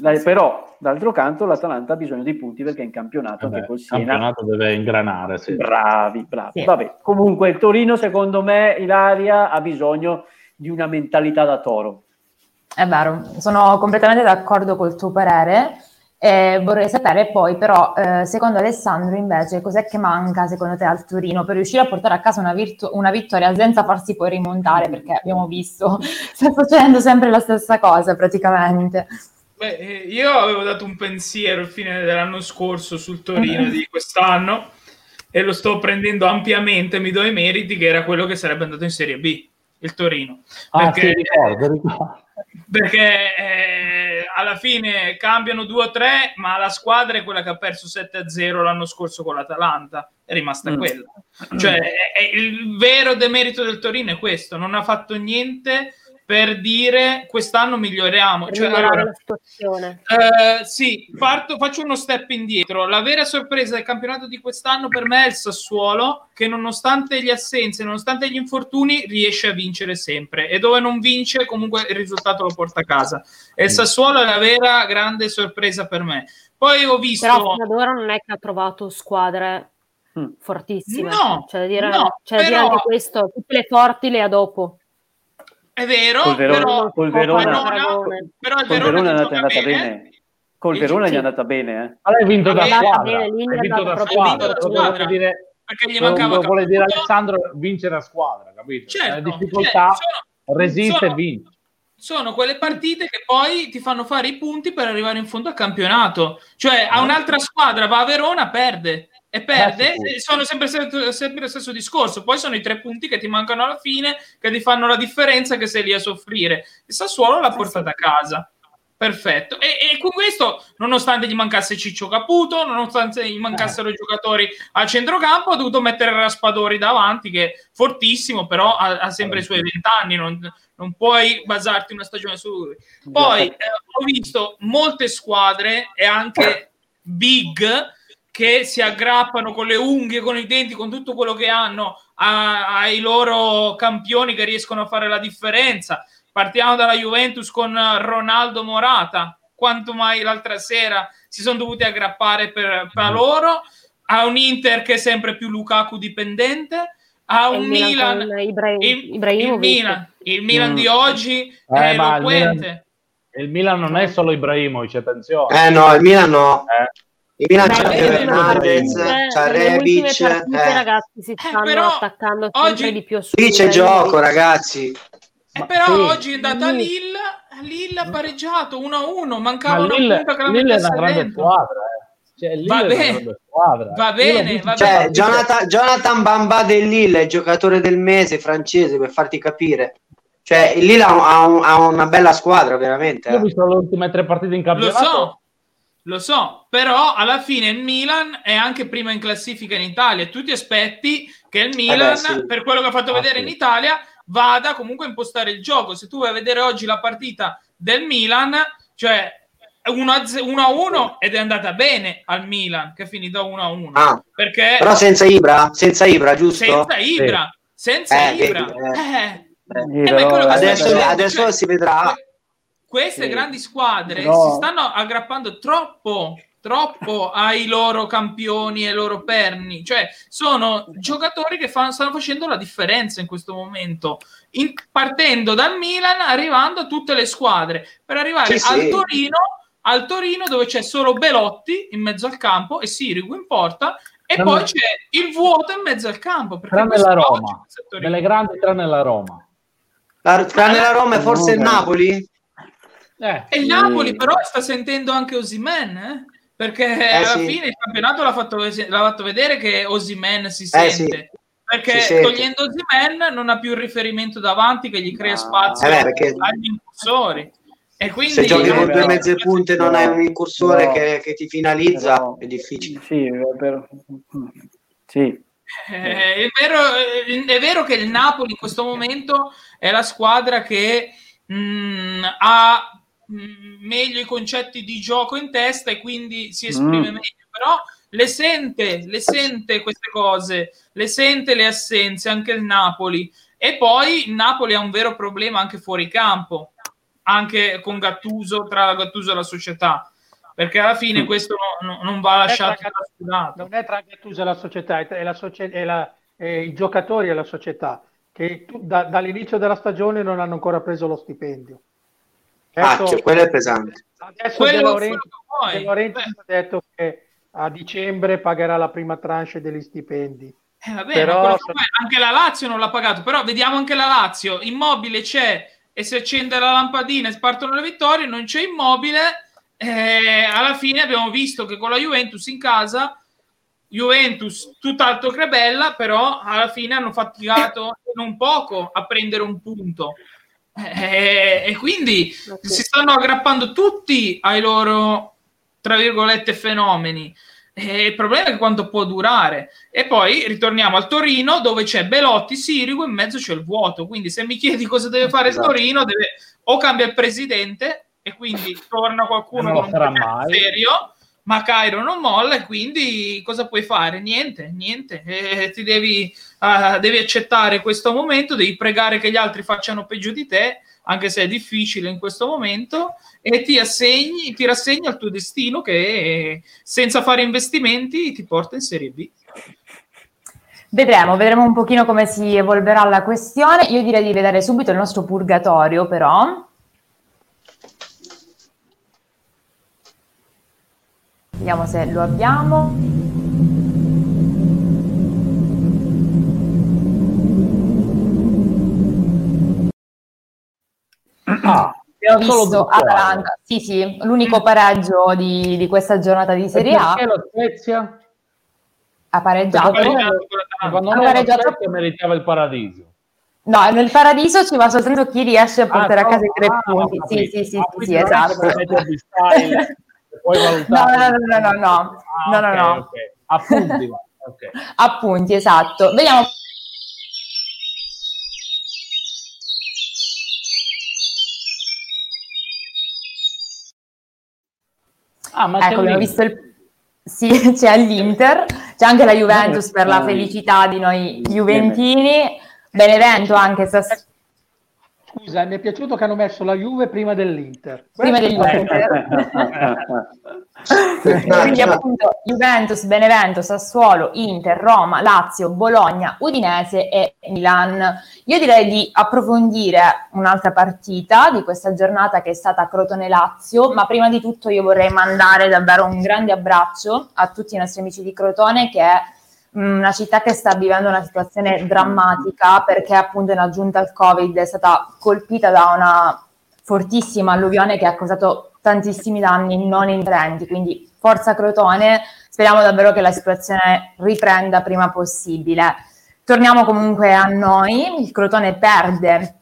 La- Però, d'altro canto, l'Atalanta ha bisogno di punti perché è in campionato anche Vabbè, col il Siena. campionato deve ingranare, sì. Bravi, bravi. Sì. Vabbè, comunque il Torino, secondo me, Ilaria ha bisogno di una mentalità da toro. È vero, sono completamente d'accordo col tuo parere. E vorrei sapere poi, però, eh, secondo Alessandro, invece, cos'è che manca secondo te al Torino per riuscire a portare a casa una, virtu- una vittoria senza farsi poi rimontare? Perché abbiamo visto, sta succedendo sempre la stessa cosa praticamente. Beh, eh, io avevo dato un pensiero a fine dell'anno scorso sul Torino di quest'anno e lo sto prendendo ampiamente, mi do i meriti che era quello che sarebbe andato in Serie B, il Torino. Ah, Perché- sì, ricordo, ricordo. Perché eh, alla fine cambiano 2 o 3, ma la squadra è quella che ha perso 7-0 l'anno scorso con l'Atalanta, è rimasta Mm. quella. Cioè, è- è il vero demerito del Torino è questo, non ha fatto niente per dire quest'anno miglioriamo. per Cioè, allora, la situazione. eh, sì, parto- faccio uno step indietro. La vera sorpresa del campionato di quest'anno per me è il Sassuolo, che nonostante gli assenze, nonostante gli infortuni, riesce a vincere sempre. E dove non vince, comunque il risultato lo porta a casa. E il Sassuolo è la vera grande sorpresa per me. Poi ho visto. Però fino ad ora non è che ha trovato squadre Mm. fortissime. No, c'è da dire, no, c'è da dire però- anche questo, tutte le forti le ha dopo. È vero, Col Verona- però, col Verona- però il Col Verona, Verona è andata, bene, bene. Col Verona gli è andata bene, eh. Ma l'hai vinto da squadra. Hai è vinto da squadra. dire, perché gli mancava vuole dire. Alessandro vincere a squadra, capito? Certo, La difficoltà cioè, sono- resiste sono- e vince. sono quelle partite che poi ti fanno fare i punti per arrivare in fondo al campionato. Cioè, a un'altra squadra va a Verona, perde. E perde, Eh, sì. e sono sempre, sempre lo stesso discorso. Poi sono i tre punti che ti mancano alla fine, che ti fanno la differenza, che sei lì a soffrire. Il Sassuolo l'ha portata a casa. Perfetto. E, e con questo, nonostante gli mancasse Ciccio Caputo, nonostante gli mancassero i giocatori a centrocampo, ha dovuto mettere Raspadori davanti, che è fortissimo, però ha, ha sempre i suoi vent'anni, non, non puoi basarti una stagione su lui. Poi eh, ho visto molte squadre e anche big che si aggrappano con le unghie, con i denti, con tutto quello che hanno a- ai loro campioni che riescono a fare la differenza. Partiamo dalla Juventus con Ronaldo Morata. Quanto mai l'altra sera si sono dovuti aggrappare per, per loro. A un Inter che è sempre più Lukaku dipendente. A un il Milan, con Ibra- il, il Ibrahimovic. Milan, il Milan Mm. di oggi Eh, è ma il eloquente. Il Milan non è solo Ibrahimovic, attenzione. Eh no, il Milan no. Eh. Il Milan c'ha Hernandez, ultime- c'ha Rebic. partite, eh. ragazzi, si stanno però attaccando sempre oggi- di più su Lì c'è gioco, ragazzi. Eh, Ma però sì. oggi è andata. Lille, Lille ha pareggiato 1-1, Ma mancava una Lille, punta che la Lille è una grande squadra. Eh. Cioè, Va bene. Va bene, va Cioè, bene. Jonathan, Jonathan Bamba del Lille, il giocatore del mese francese, per farti capire. Cioè, il Lille ha, ha un- ha una bella squadra, veramente. Io ho eh. visto le ultime tre partite in Lo campionato. so, lo so, però alla fine il Milan è anche prima in classifica in Italia. Tu ti aspetti che il Milan, beh, sì. per quello che ha fatto Ah, vedere sì. in Italia, vada comunque a impostare il gioco. Se tu vai a vedere oggi la partita del Milan, cioè 1-1 ed è andata bene al Milan, che è finita 1-1. Ah, perché però senza Ibra, senza Ibra, giusto? senza Ibra, senza Eh, Ibra. Eh. Sì, Eh, è però- Adesso, adesso cioè, si vedrà. Que- Queste Sì. grandi squadre No. si stanno aggrappando troppo, troppo ai loro campioni e ai loro perni. Cioè, sono giocatori che fa- stanno facendo la differenza in questo momento. In- partendo dal Milan, arrivando a tutte le squadre, per arrivare Sì, al sì. Torino, al Torino dove c'è solo Belotti in mezzo al campo e Sirigu in porta. E Tranne- poi c'è il vuoto in mezzo al campo. Perché Tranne la Roma. Delle grandi tranne la Roma. La, tranne la Roma e forse il Napoli? Eh, E il Sì. Napoli però sta sentendo anche Osimen, eh? perché alla sì. fine il campionato l'ha fatto, l'ha fatto vedere che Osimen si Eh, sente. sì. Perché Si togliendo Osimen non ha più il riferimento davanti che gli crea No. spazio Eh beh, perché- agli incursori. E quindi Se giochi con due mezze punte e non hai un incursore No. che, che ti finalizza, Però- è difficile. Sì, però- sì. Eh, è, vero, eh, è vero che il Napoli in questo momento è la squadra che mh, ha mh, meglio i concetti di gioco in testa e quindi si esprime mm. meglio, però le sente, le sente queste cose, le sente le assenze, anche il Napoli. E poi il Napoli ha un vero problema anche fuori campo, anche con Gattuso, tra Gattuso e la società, perché alla fine mm. questo no, no, non va lasciato. Non è tra Gattuso e la società, è, la socie- è, la, è i giocatori e la società, che tu, da, dall'inizio della stagione non hanno ancora preso lo stipendio. Adesso, ah, cioè, quello è pesante. Adesso quello De Laurentiis, De Laurentiis ha detto che a dicembre pagherà la prima tranche degli stipendi. Eh, vabbè, però... anche la Lazio non l'ha pagato, però vediamo anche la Lazio. Immobile c'è e si accende la lampadina e spartono le vittorie, non c'è immobile. Eh, alla fine abbiamo visto che con la Juventus in casa, Juventus tutt'altro che bella, però alla fine hanno faticato non poco a prendere un punto. Eh, e quindi okay. si stanno aggrappando tutti ai loro, tra virgolette, fenomeni. E il problema è quanto può durare. E poi ritorniamo al Torino dove c'è Belotti, Sirigu, in mezzo c'è il vuoto. Quindi se mi chiedi cosa deve fare esatto. il Torino, deve o cambia il presidente e quindi torna qualcuno non con un serio, ma Cairo non molla e quindi cosa puoi fare? Niente, niente. E ti devi, uh, devi accettare questo momento, devi pregare che gli altri facciano peggio di te, anche se è difficile in questo momento, e ti assegni, ti rassegni al tuo destino che senza fare investimenti ti porta in Serie B. Vedremo, vedremo un pochino come si evolverà la questione. Io direi di vedere subito il nostro purgatorio, però. Vediamo se lo abbiamo. Ah, ah visto Atalanta, ah, sì, sì, l'unico pareggio di, di questa giornata di Serie A. Perché la Spezia? Ha pareggiato. Quando ha pareggiato Spezia meritava il paradiso. No, nel paradiso ci va soltanto chi riesce a portare ah, a casa i tre punti. Ah, sì, sì, sì, sì, sì, esatto. Puoi valutare. No, no, no, no, no. no, no, no. Appunti, ok. Appunti, esatto. Vediamo Ah, ma ecco, abbiamo visto il... Sì, c'è l'Inter, c'è anche la Juventus per la felicità di noi Juventini, Benevento anche se... Scusa, mi è piaciuto che hanno messo la Juve prima dell'Inter. Prima dell'Inter. Quindi appunto Juventus, Benevento, Sassuolo, Inter, Roma, Lazio, Bologna, Udinese e Milan. Io direi di approfondire un'altra partita di questa giornata che è stata Crotone-Lazio, ma prima di tutto io vorrei mandare davvero un grande abbraccio a tutti i nostri amici di Crotone che è una città che sta vivendo una situazione drammatica perché appunto in aggiunta al Covid è stata colpita da una fortissima alluvione che ha causato tantissimi danni non indifferenti, quindi forza Crotone, speriamo davvero che la situazione riprenda prima possibile. Torniamo comunque a noi, il Crotone perde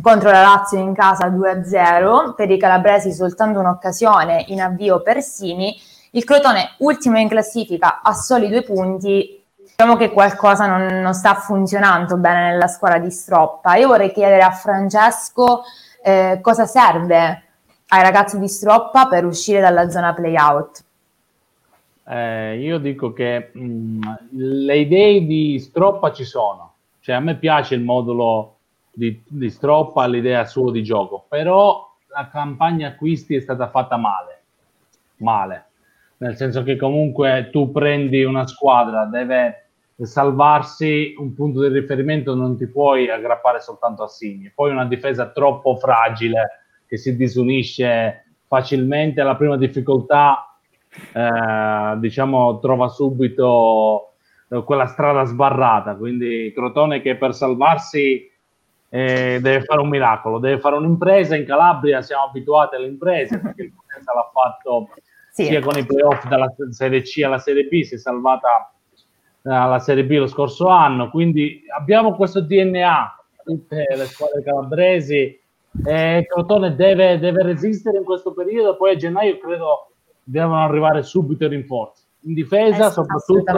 contro la Lazio in casa 2-0, per i calabresi soltanto un'occasione in avvio per Sini, il Crotone ultimo in classifica a soli due punti, diciamo che qualcosa non, non sta funzionando bene nella squadra di Stroppa. Io vorrei chiedere a Francesco eh, cosa serve ai ragazzi di Stroppa per uscire dalla zona playout? Eh, io dico che mh, mm, le idee di Stroppa ci sono, cioè a me piace il modulo di, di Stroppa, l'idea sua di gioco, però la campagna acquisti è stata fatta male, male, nel senso che comunque tu prendi una squadra, deve salvarsi un punto di riferimento, non ti puoi aggrappare soltanto a Signi, poi una difesa troppo fragile che si disunisce facilmente alla prima difficoltà, eh, diciamo, trova subito eh, quella strada sbarrata. Quindi Crotone che per salvarsi eh, deve fare un miracolo, deve fare un'impresa. In Calabria siamo abituati alle imprese perché il Potenza l'ha fatto sì. sia con i playoff dalla Serie C alla Serie B, si è salvata alla Serie B lo scorso anno. Quindi abbiamo questo DNA, tutte le squadre calabresi eh, Crotone deve, deve, resistere in questo periodo, poi a gennaio credo devono arrivare subito i rinforzi. In difesa, eh, soprattutto.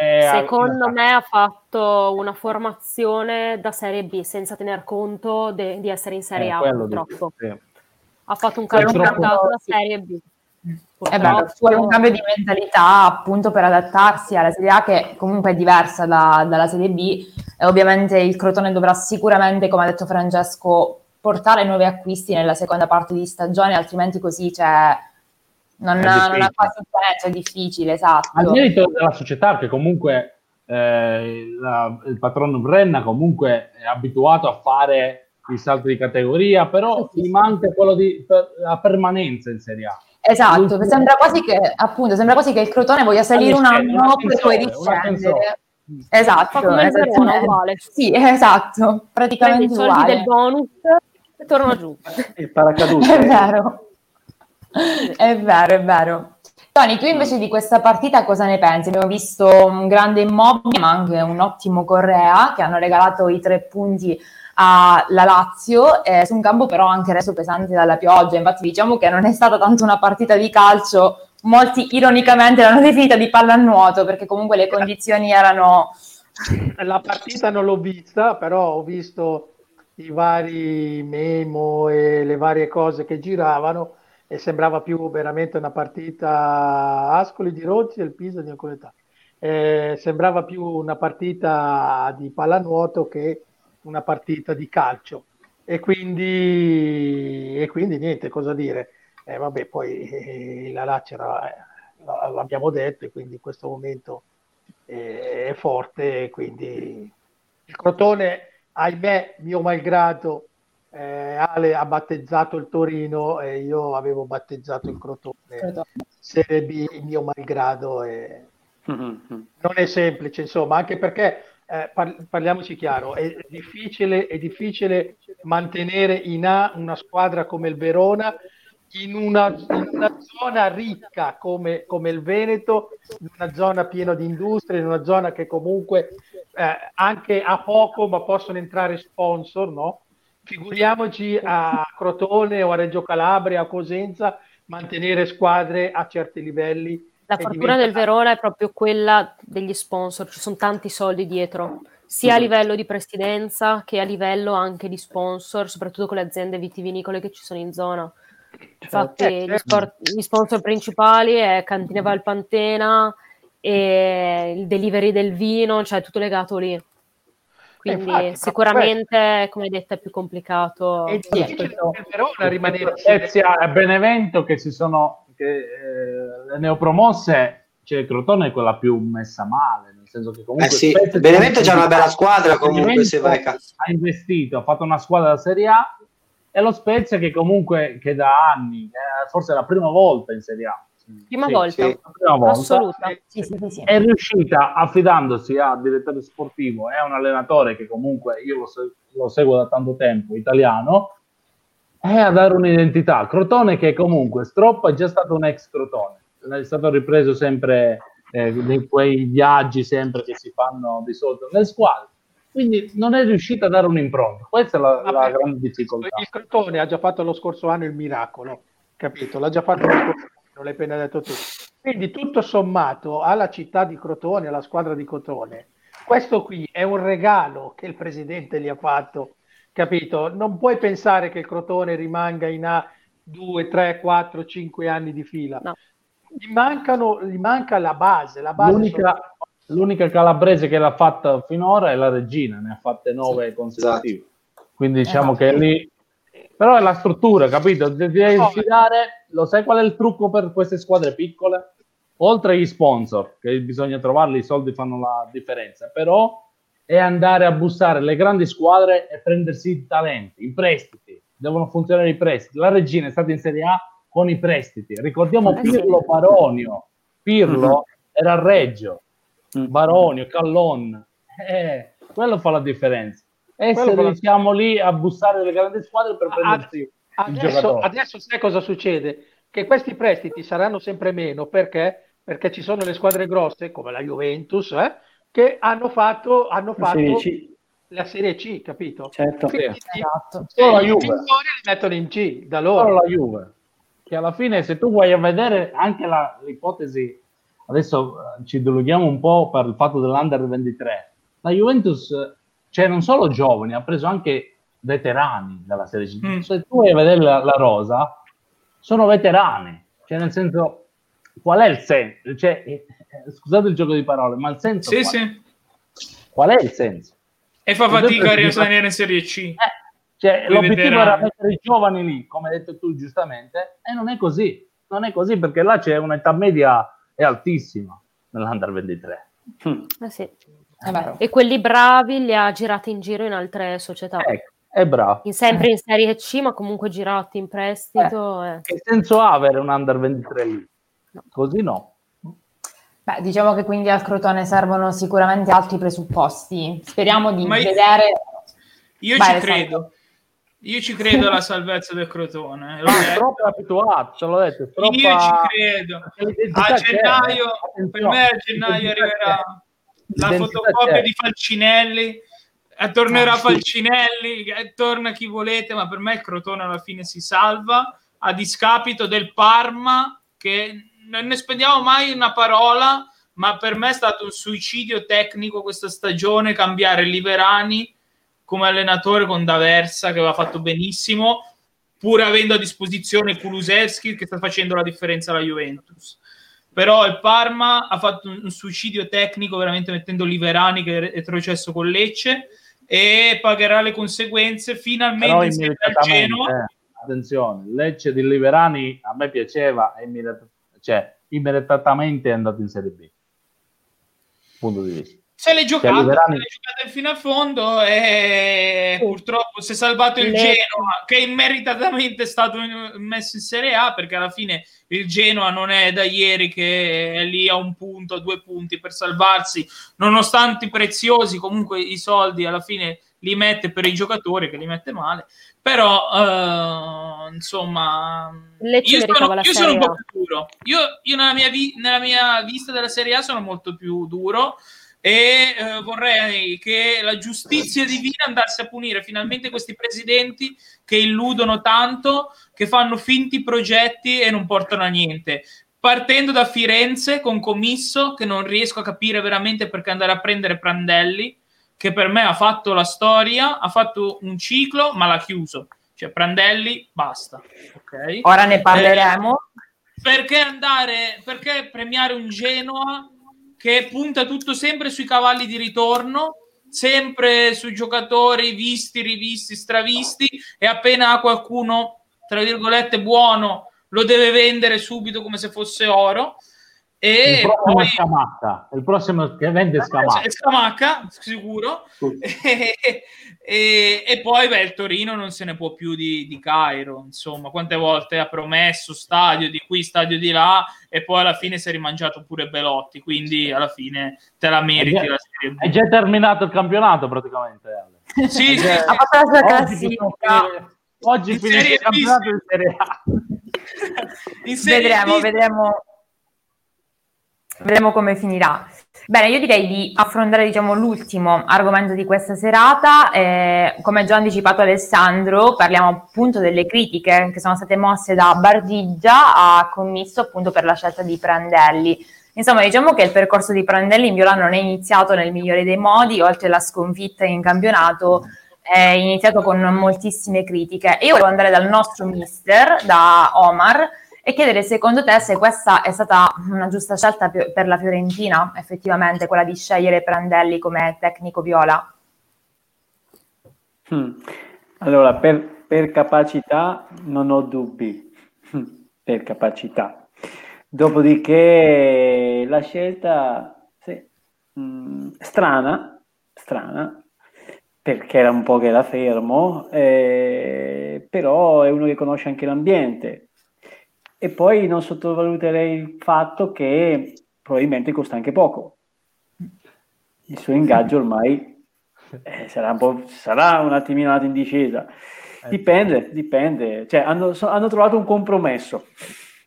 Eh, Secondo me ha fatto una formazione da Serie B senza tener conto de- di essere in Serie eh, A, purtroppo. Dico, sì. ha fatto un calcio alla Serie B. Eh beh, ci vuole un cambio di mentalità appunto per adattarsi alla Serie A che comunque è diversa da- dalla Serie B e ovviamente il Crotone dovrà sicuramente, come ha detto Francesco, portare nuovi acquisti nella seconda parte di stagione, altrimenti così cioè, non, È non ha difficile. quasi senso, è difficile, esatto. Al merito della società che comunque eh, la- il patrono Brenna comunque è abituato a fare il salto di categoria, però gli manca quello di per- la permanenza in Serie A. Esatto, sembra quasi che appunto sembra quasi che il Crotone voglia salire un anno per poi riscendere. Esatto, Fa come il Verona, uguale. Sì, esatto, Prendi praticamente i soldi uguale. del bonus e torna giù. Il paracadute. È vero, è vero, è vero. Tony, tu invece di questa partita cosa ne pensi? Abbiamo visto un grande Immobile, ma anche un ottimo Correa che hanno regalato i tre punti alla Lazio, eh, su un campo però anche reso pesante dalla pioggia. Infatti diciamo che non è stata tanto una partita di calcio, molti ironicamente l'hanno definita di pallanuoto perché comunque le condizioni erano... La partita non l'ho vista, però ho visto i vari memo e le varie cose che giravano e sembrava più veramente una partita Ascoli di Rozzi e il Pisa di Ancoletà. Eh, sembrava più una partita di pallanuoto che una partita di calcio. E quindi, e quindi niente, cosa dire. Eh, vabbè, poi eh, la Lazio era- eh, l'abbiamo detto, e quindi in questo momento eh, è forte, quindi il Crotone, ahimè, mio malgrado, eh, Ale ha battezzato il Torino e io avevo battezzato il Crotone. Serie B, mio malgrado, e non è semplice, insomma, anche perché eh, par- parliamoci chiaro, è difficile, è difficile mantenere in A una squadra come il Verona in una, in una zona ricca come, come il Veneto, in una zona piena di industrie, in una zona che comunque eh, anche a poco, ma possono entrare sponsor, no? Figuriamoci a Crotone o a Reggio Calabria, a Cosenza, mantenere squadre a certi livelli. La e fortuna del Verona è proprio quella degli sponsor, ci sono tanti soldi dietro, sia a Mhm. livello di presidenza che a livello anche di sponsor, soprattutto con le aziende vitivinicole che ci sono in zona. Infatti, Eh, gli, certo. sport- gli sponsor principali è Cantina Valpantena e il delivery del vino, cioè tutto legato lì. Quindi infatti, sicuramente, come detto, è più complicato. Per il Verona rimanere e Benevento che si sono che, eh, le neopromosse, cioè il Crotone è quella più messa male, nel senso che comunque Eh sì, Benevento c'ha una bella squadra comunque, se vai a ha investito, ha fatto una squadra da Serie A e lo Spezia che comunque che da anni, eh, forse è la prima volta in Serie A. Prima Sì, volta, sì, la prima volta. assoluta. Sì, sì, sì, sì. È riuscita affidandosi al direttore sportivo e a un allenatore che comunque io lo, lo seguo da tanto tempo, italiano, e a dare un'identità. Crotone che comunque Stroppa è già stato un ex Crotone, è stato ripreso sempre eh, di quei viaggi sempre che si fanno di solito nelle squadre. Quindi non è riuscita a dare un'impronta. Questa è la, la Vabbè, grande difficoltà. Il Crotone ha già fatto lo scorso anno il miracolo, capito? L'ha già fatto lo scorso anno, l'hai appena detto tu. Quindi tutto sommato alla città di Crotone, alla squadra di Crotone, questo qui è un regalo che il presidente gli ha fatto, capito? Non puoi pensare che il Crotone rimanga in A 2, 3, 4, 5 anni di fila. No. Gli, mancano, gli manca la base, la base L'unica, l'unica calabrese che l'ha fatta finora è la regina, ne ha fatte nove consecutive. Quindi diciamo che lì. Però è la struttura, capito? Devi No. sfidare. Lo sai qual è il trucco per queste squadre piccole? Oltre agli sponsor, che bisogna trovarli, i soldi fanno la differenza, però è andare a bussare le grandi squadre e prendersi i talenti, i prestiti. Devono funzionare i prestiti. La regina è stata in Serie A con i prestiti. Ricordiamo Eh. Pirlo Baronio. Pirlo Mhm. era a Reggio, Mm. Baronio, Callon. Eh, quello fa la differenza. Essere, la- diciamo, lì a bussare le grandi squadre per Ad- prendersi il Adesso, giocatore. adesso sai cosa succede? Che questi prestiti saranno sempre meno perché? Perché ci sono le squadre grosse come la Juventus eh, che hanno fatto, hanno La fatto Serie C, la Serie C, capito? certo. Quindi Esatto. Solo la Juve. li mettono in C da Solo loro. la Juve. Che alla fine, se tu vuoi vedere anche la- l'ipotesi, adesso eh, ci dilughiamo un po' per il fatto dell'Under 23. La Juventus, cioè non solo giovani, ha preso anche veterani dalla Serie C. Mm. Se tu vuoi vedere la, la rosa, sono veterani, cioè nel senso, qual è il senso? Cioè, scusate il gioco di parole, ma il senso Sì, qual, sì. qual è il senso? E fa fatica a rimanere in Serie C. Eh, cioè, l'obiettivo veterani. era mettere i giovani lì, come hai detto tu giustamente, e non è così. Non è così perché là c'è un'età media è altissima nell'Under 23. Eh sì. È vero. E quelli bravi li ha girati in giro in altre società. Ecco, è bravo. In- sempre in Serie C, ma comunque girati in prestito. eh. Che senso ha avere un Under 23 lì? Così no. Beh, diciamo che quindi al Crotone servono sicuramente altri presupposti. Speriamo di Ma io- vedere. Io Vai, ci credo. Io ci credo alla salvezza del Crotone. L'ho Ah, è detto. troppo abituato, te l'ho detto. troppa- Io ci credo. A c'è, gennaio, per me a gennaio arriverà c'è. la fotocopia c'è. di Falcinelli. eh, Tornerà Ah. Falcinelli, eh, torna chi volete, ma per me il Crotone alla fine si salva a discapito del Parma che non ne spendiamo mai una parola, ma per me è stato un suicidio tecnico questa stagione cambiare Liverani come allenatore con D'Aversa che aveva fatto benissimo pur avendo a disposizione Kulusevski che sta facendo la differenza alla Juventus. Però il Parma ha fatto un, suicidio tecnico veramente mettendo Liverani che è retrocesso con Lecce e pagherà le conseguenze Però finalmente immediatamente, Genoa. eh, attenzione, Lecce di Liverani a me piaceva, e immediat- cioè immediatamente è andato in Serie B. Punto di vista. se l'è giocata, Liverani- se l'è giocata fino a fondo e purtroppo si è salvato il Le- Genoa che immeritatamente è stato messo in Serie A perché alla fine il Genoa non è da ieri che è lì a un punto, a due punti per salvarsi, nonostante i preziosi comunque i soldi alla fine li mette per i giocatori che li mette male, però eh, insomma Lecce io sono, io sono un po' più duro. Io, io nella, mia vi- nella mia vista della Serie A sono molto più duro e eh, vorrei che la giustizia divina andasse a punire finalmente questi presidenti che illudono tanto, che fanno finti progetti e non portano a niente. Partendo da Firenze con Commisso, che non riesco a capire veramente perché andare a prendere Prandelli, che per me ha fatto la storia, ha fatto un ciclo, ma l'ha chiuso. Cioè, Prandelli, basta. ok? Ora ne parleremo. perché andare, perché premiare un Genoa che punta tutto sempre sui cavalli di ritorno, sempre sui giocatori visti, rivisti, stravisti e appena ha qualcuno, tra virgolette, buono, lo deve vendere subito come se fosse oro. E il prossimo poi è Scamacca, il prossimo che vende Scamacca. è Scamacca, sicuro. e, e- e poi beh, il Torino non se ne può più di, di Cairo. Insomma, quante volte ha promesso stadio di qui, stadio di là, e poi alla fine si è rimangiato pure Belotti. Quindi alla fine te la meriti È già- la Serie È già terminato il campionato praticamente. Ale. Sì, sì, Ha fatto la classifica. oggi In finisce il campionato in Serie A. in Serie Vedremo, B- vedremo, vedremo come finirà. Bene, io direi di affrontare diciamo, l'ultimo argomento di questa serata. Eh, come già anticipato Alessandro, parliamo appunto delle critiche che sono state mosse da Bardigia a commisso appunto per la scelta di Prandelli. Insomma, diciamo che il percorso di Prandelli in Viola non è iniziato nel migliore dei modi, oltre alla sconfitta in campionato, è iniziato con moltissime critiche. E io volevo andare dal nostro mister, da Omar, e chiedere secondo te se questa è stata una giusta scelta per la Fiorentina, effettivamente, quella di scegliere Prandelli come tecnico viola. Mm. Allora, per, per capacità non ho dubbi, Mm, per capacità. Dopodiché la scelta, sì, mm, strana, strana, perché era un po' che era fermo, eh, però è uno che conosce anche l'ambiente. E poi non sottovaluterei il fatto che probabilmente costa anche poco. Il suo ingaggio ormai eh, sarà, un po', sarà un attimino in discesa. Dipende, dipende. Cioè, hanno, so- hanno trovato un compromesso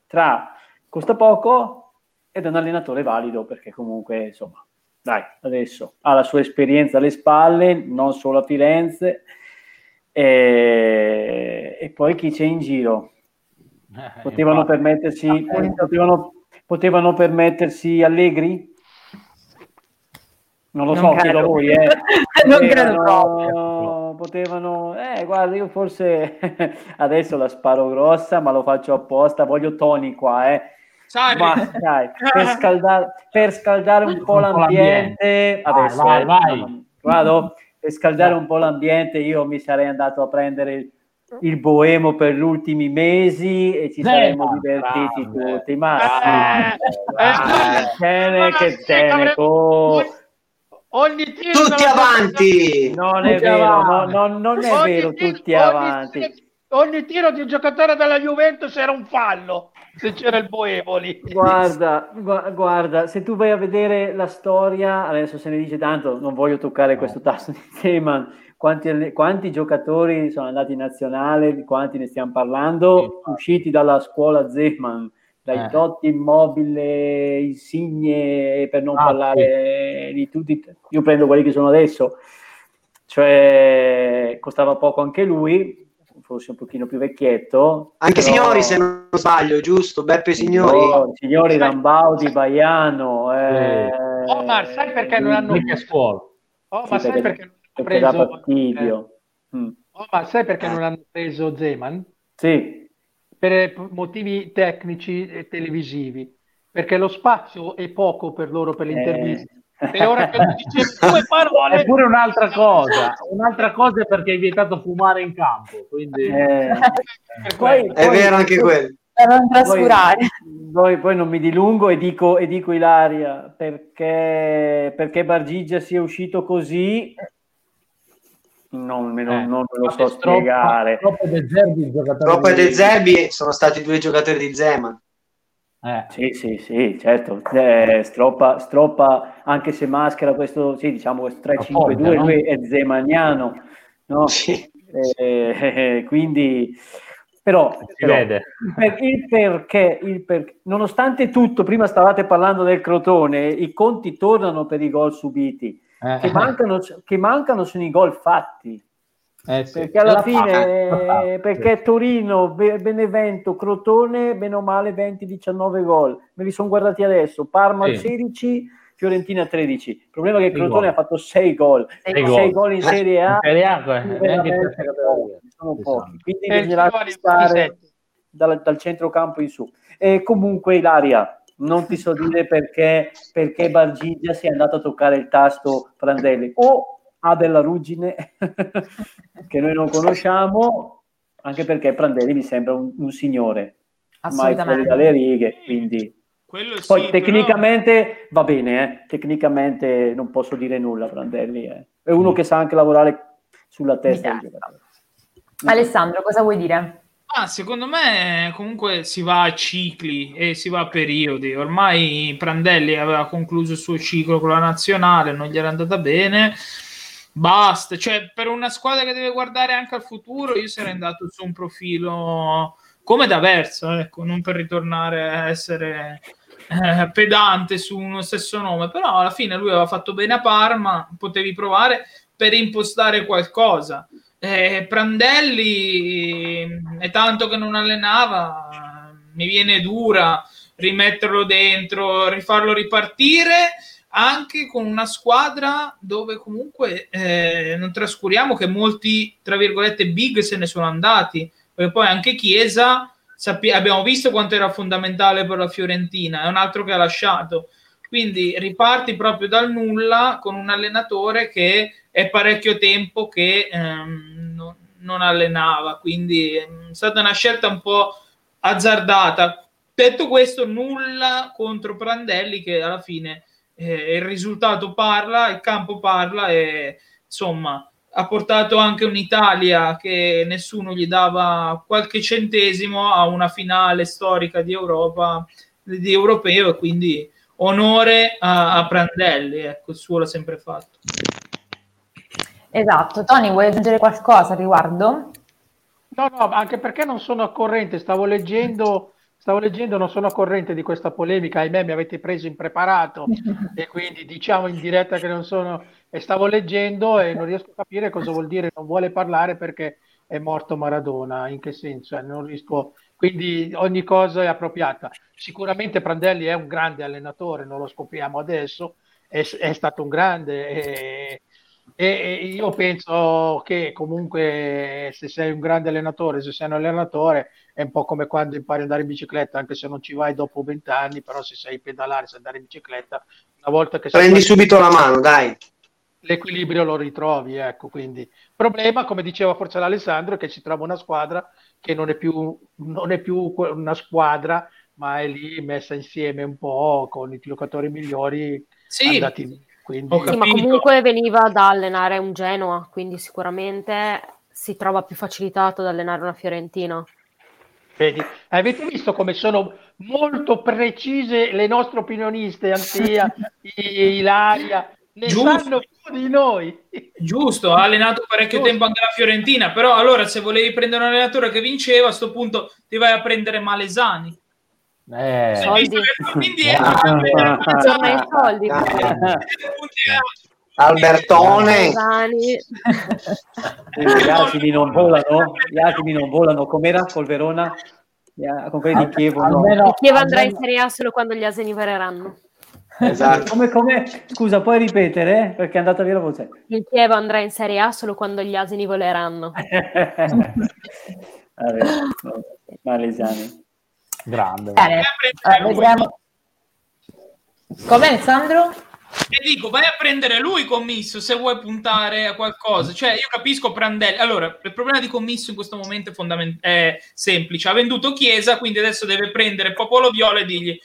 tra costa poco ed è un allenatore valido, perché comunque, insomma, dai, adesso ha la sua esperienza alle spalle, non solo a Firenze. E, e poi chi c'è in giro? Potevano Infatti. permettersi, potevano, potevano permettersi Allegri? Non lo Non so, credo. chiedo a voi. Eh. Non credo Potevano- proprio. Potevano. Eh, guarda, io forse adesso la sparo grossa, ma lo faccio apposta. Voglio Tony qua, eh. Ma dai, per scaldare, per scaldare un po' Un po' l'ambiente, adesso, Vai, eh, vai, vai. vado, per scaldare un po' l'ambiente io mi sarei andato a prendere il, il boemo per gli ultimi mesi e ci Sì, saremmo divertiti grande. tutti. Ma Eh, sì, eh, ma che sì, Teneco. Ogni tiro Tutti avanti! Non è Tutti vero, no, avanti. no, non è ogni vero, tiro- tutti ogni avanti. tiro- ogni tiro di un giocatore della Juventus era un fallo se c'era il Boevoli. Guarda, gua- guarda, se tu vai a vedere la storia, adesso se ne dice tanto, non voglio toccare questo tasto di Zeman, quanti, quanti giocatori sono andati in nazionale, di quanti ne stiamo parlando, usciti dalla scuola Zeman, dai Eh. Totti, Immobile, Insigne, per non Ah, parlare di tutti, io prendo quelli che sono adesso, cioè costava poco anche lui, forse un pochino più vecchietto. Anche però- signori, se non sbaglio, giusto? Beppe Signori. Oh, signori Rambaudi, Baiano. Eh, Omar, sai perché non hanno Vecchia scuola. Oh, ma Sì, sai perché- perché non hanno perché dà preso fastidio. Mm. Oh, ma sai perché non hanno preso Zeman? Sì, Per motivi tecnici e televisivi. Perché lo spazio è poco per loro per l'intervista. Eh. E ora che dice due parole Eppure un'altra cosa, un'altra cosa è perché hai vietato fumare in campo, quindi eh, per poi-. È vero anche quello. Per non poi, trascurare. poi- poi non mi dilungo e dico, e dico Ilaria perché, perché Bargigia sia uscito così. Non me, lo- Eh, non me lo so troppo- spiegare. Troppo De Zerbi Troppo di- De Zerbi sono stati due giocatori di Zeman. Eh, Sì, sì, sì, certo. Eh, stroppa, stroppa, anche se maschera questo, sì, diciamo questo 3-5-2, Forte, no? lui è zemaniano, no? Sì. Eh, eh, quindi, però, si però, per- il perché, il perché, nonostante tutto, prima stavate parlando del Crotone, i conti tornano per i gol subiti, Eh, che mancano, che mancano sono i gol fatti. eh, sì. Perché alla La fine, eh, perché Torino, Be- Benevento, Crotone, bene o male 20-19 gol. Me li sono guardati adesso. Parma Sì. 16, Fiorentina 13. Il problema è che Crotone gol. ha fatto 6 gol. Sei 6 gol. gol in Serie A. In Serie A, eh, sono pochi. sì. Quindi bisognerà stare 27. dal, dal centrocampo in su. E comunque Ilaria, non ti so dire perché, perché Bargigia sia andato a toccare il tasto Prandelli o ha della ruggine che noi non conosciamo, anche perché Prandelli mi sembra un, un signore, mai fuori Assolutamente. dalle righe, quindi... Quello Poi sì, tecnicamente va bene, eh. tecnicamente non posso dire nulla Prandelli, eh. è uno Mm. che sa anche lavorare sulla testa. Alessandro, cosa vuoi dire? Ah, secondo me comunque si va a cicli e si va a periodi. Ormai Prandelli aveva concluso il suo ciclo con la nazionale, non gli era andata bene. Basta, cioè per una squadra che deve guardare anche al futuro, io sarei andato su un profilo come da verso, ecco, non per ritornare a essere eh, pedante su uno stesso nome, però alla fine lui aveva fatto bene a Parma, potevi provare per impostare qualcosa. Eh, Prandelli è tanto che non allenava, mi viene dura rimetterlo dentro, rifarlo ripartire anche con una squadra dove comunque eh, non trascuriamo che molti, tra virgolette, big se ne sono andati, perché poi anche Chiesa sappi- abbiamo visto quanto era fondamentale per la Fiorentina, è un altro che ha lasciato. Quindi riparti proprio dal nulla con un allenatore che è parecchio tempo che ehm, non, non allenava, quindi è stata una scelta un po' azzardata. Detto questo, nulla contro Prandelli che alla fine eh, il risultato parla, il campo parla e insomma ha portato anche un'Italia che nessuno gli dava qualche centesimo a una finale storica di Europa, di europeo quindi onore a, a Prandelli, ecco, il suo l'ha sempre fatto. Esatto. Tony, vuoi aggiungere qualcosa a riguardo? No, no, anche perché non sono a corrente, stavo leggendo, stavo leggendo, non sono a corrente di questa polemica, ahimè mi avete preso impreparato e quindi diciamo in diretta che non sono, e stavo leggendo e non riesco a capire cosa vuol dire non vuole parlare perché è morto Maradona, in che senso? Eh, non riesco, quindi ogni cosa è appropriata. Sicuramente Prandelli è un grande allenatore, non lo scopriamo adesso, è, è stato un grande, e- E, io penso che comunque se sei un grande allenatore, se sei un allenatore, è un po' come quando impari ad andare in bicicletta, anche se non ci vai dopo vent'anni, però se sai pedalare, sai andare in bicicletta, una volta che prendi subito la mano, dai. L'equilibrio lo ritrovi, ecco, quindi il problema, come diceva forse l'Alessandro, è che si trova una squadra che non è più, non è più una squadra, ma è lì messa insieme un po' con i giocatori migliori sì. andati lì. Quindi... Sì, ma comunque veniva da allenare un Genoa, quindi sicuramente si trova più facilitato ad allenare una Fiorentina. Vedi? Avete visto come sono molto precise le nostre opinioniste, Antia, Ilaria, ne Giusto. sanno di noi. Giusto, ha allenato parecchio Giusto. tempo anche la Fiorentina, però allora se volevi prendere un allenatore che vinceva, a sto punto ti vai a prendere Malesani. Eh, Soldi. Che punti indietro, Ah, ah, i soldi. Punti a- Albertone. Gli asini non volano, gli asini non volano, com'era col Verona? A- Con quelli di Chievo, no. almeno, Chievo andrà in almeno- Serie A solo quando gli asini voleranno. Esatto. Come, come? Scusa, puoi ripetere? Perché è andata via la voce. Il Chievo andrà in Serie A solo quando gli asini voleranno. Vabbè, Malesani. grande. Bene, Vai a prendere lui. vedremo. Come Alessandro? E dico, vai a prendere lui commisso se vuoi puntare a qualcosa. Cioè, io capisco Prandelli. Allora, il problema di commisso in questo momento è, fondament- è semplice. Ha venduto Chiesa, quindi adesso deve prendere Popolo Viola e dirgli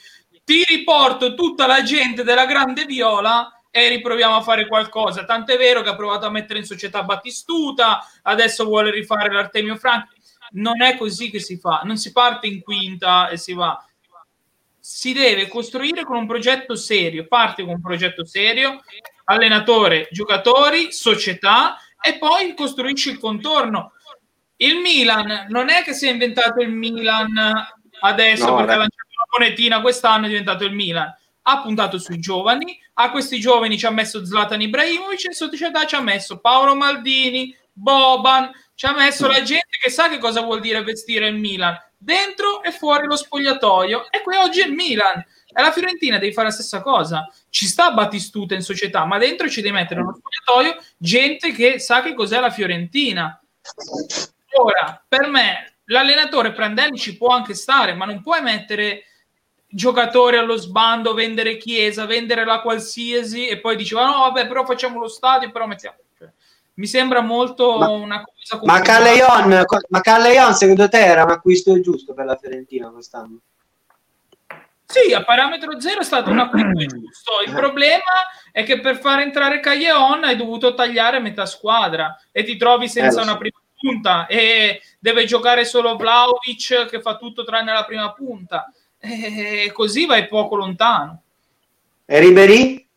ti riporto tutta la gente della Grande Viola e riproviamo a fare qualcosa. Tant'è vero che ha provato a mettere in società Battistuta, adesso vuole rifare l'Artemio Franchi. Non è così che si fa. Non si parte in quinta e si va si deve costruire con un progetto serio. Parti con un progetto serio, allenatore, giocatori, società e poi costruisci il contorno. Il Milan non è che si è inventato il Milan adesso No, perché ha lanciato monetina quest'anno è diventato il Milan. Ha puntato sui giovani, a questi giovani ci ha messo Zlatan Ibrahimovic, in società ci ha messo Paolo Maldini, Boban, ci ha messo la gente che sa che cosa vuol dire vestire il Milan dentro e fuori lo spogliatoio. E qui oggi è il Milan. E la Fiorentina devi fare la stessa cosa. Ci sta Battistuta in società, ma dentro ci devi mettere nello spogliatoio gente che sa che cos'è la Fiorentina. Ora, per me, l'allenatore Prandelli ci può anche stare, ma non puoi mettere giocatori allo sbando, vendere Chiesa, vendere la qualsiasi e poi dici, "Ma no, vabbè, però facciamo lo stadio, però mettiamo... Cioè, mi sembra molto Ma- una cosa Ma. Callejon, ma Callejon secondo te era un acquisto giusto per la Fiorentina quest'anno? Sì, a parametro zero è stato un acquisto giusto. Il problema è che per far entrare Calleon hai dovuto tagliare metà squadra e ti trovi senza Eh, una prima punta e deve giocare solo Vlaovic che fa tutto tranne la prima punta. E così vai poco lontano. E Ribery?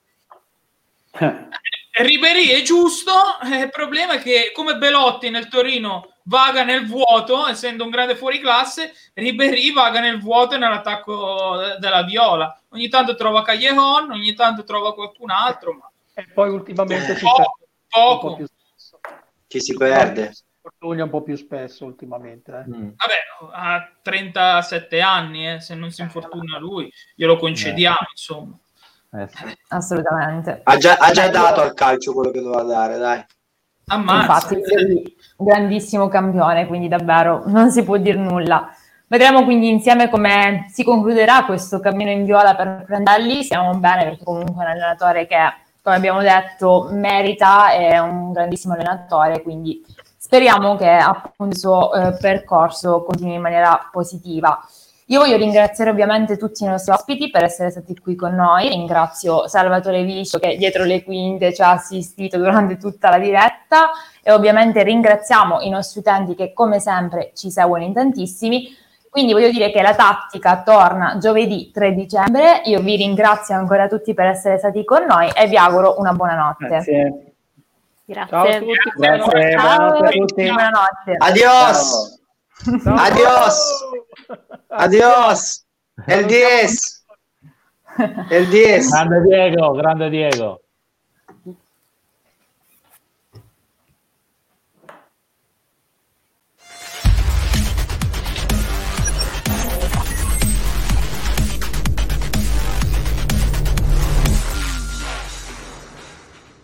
Ribery è giusto, eh, il problema è che come Belotti nel Torino vaga nel vuoto, essendo un grande fuoriclasse, Ribery vaga nel vuoto e nell'attacco de- della Viola. Ogni tanto trova Callejon, ogni tanto trova qualcun altro, ma E poi ultimamente si Poco, po' poco. Ci si perde. Fortuna un po' più spesso ultimamente. eh. Mm. Vabbè, ha 37 anni, eh, se non si infortuna lui, glielo concediamo, insomma. Eh, sì. Assolutamente. Ha già, ha già dato al calcio quello che doveva dare, dai. Ammazza. Infatti, grandissimo campione, quindi davvero non si può dire nulla. Vedremo quindi insieme come si concluderà questo cammino in viola per Prandelli. Siamo bene perché comunque è un allenatore che, come abbiamo detto, merita, è un grandissimo allenatore, quindi speriamo che appunto il suo eh, percorso continui in maniera positiva. Io voglio ringraziare ovviamente tutti i nostri ospiti per essere stati qui con noi. Ringrazio Salvatore Viscio che dietro le quinte ci ha assistito durante tutta la diretta e ovviamente ringraziamo i nostri utenti che come sempre ci seguono in tantissimi. Quindi voglio dire che la tattica torna giovedì 3 dicembre. Io vi ringrazio ancora tutti per essere stati con noi e vi auguro una buona notte. Grazie. Grazie. Ciao a tutti. Grazie, Ciao, buonanotte a tutti. buonanotte. Adios! Ciao. Adios! Adios! El 10! El 10! Grande Diego, grande Diego.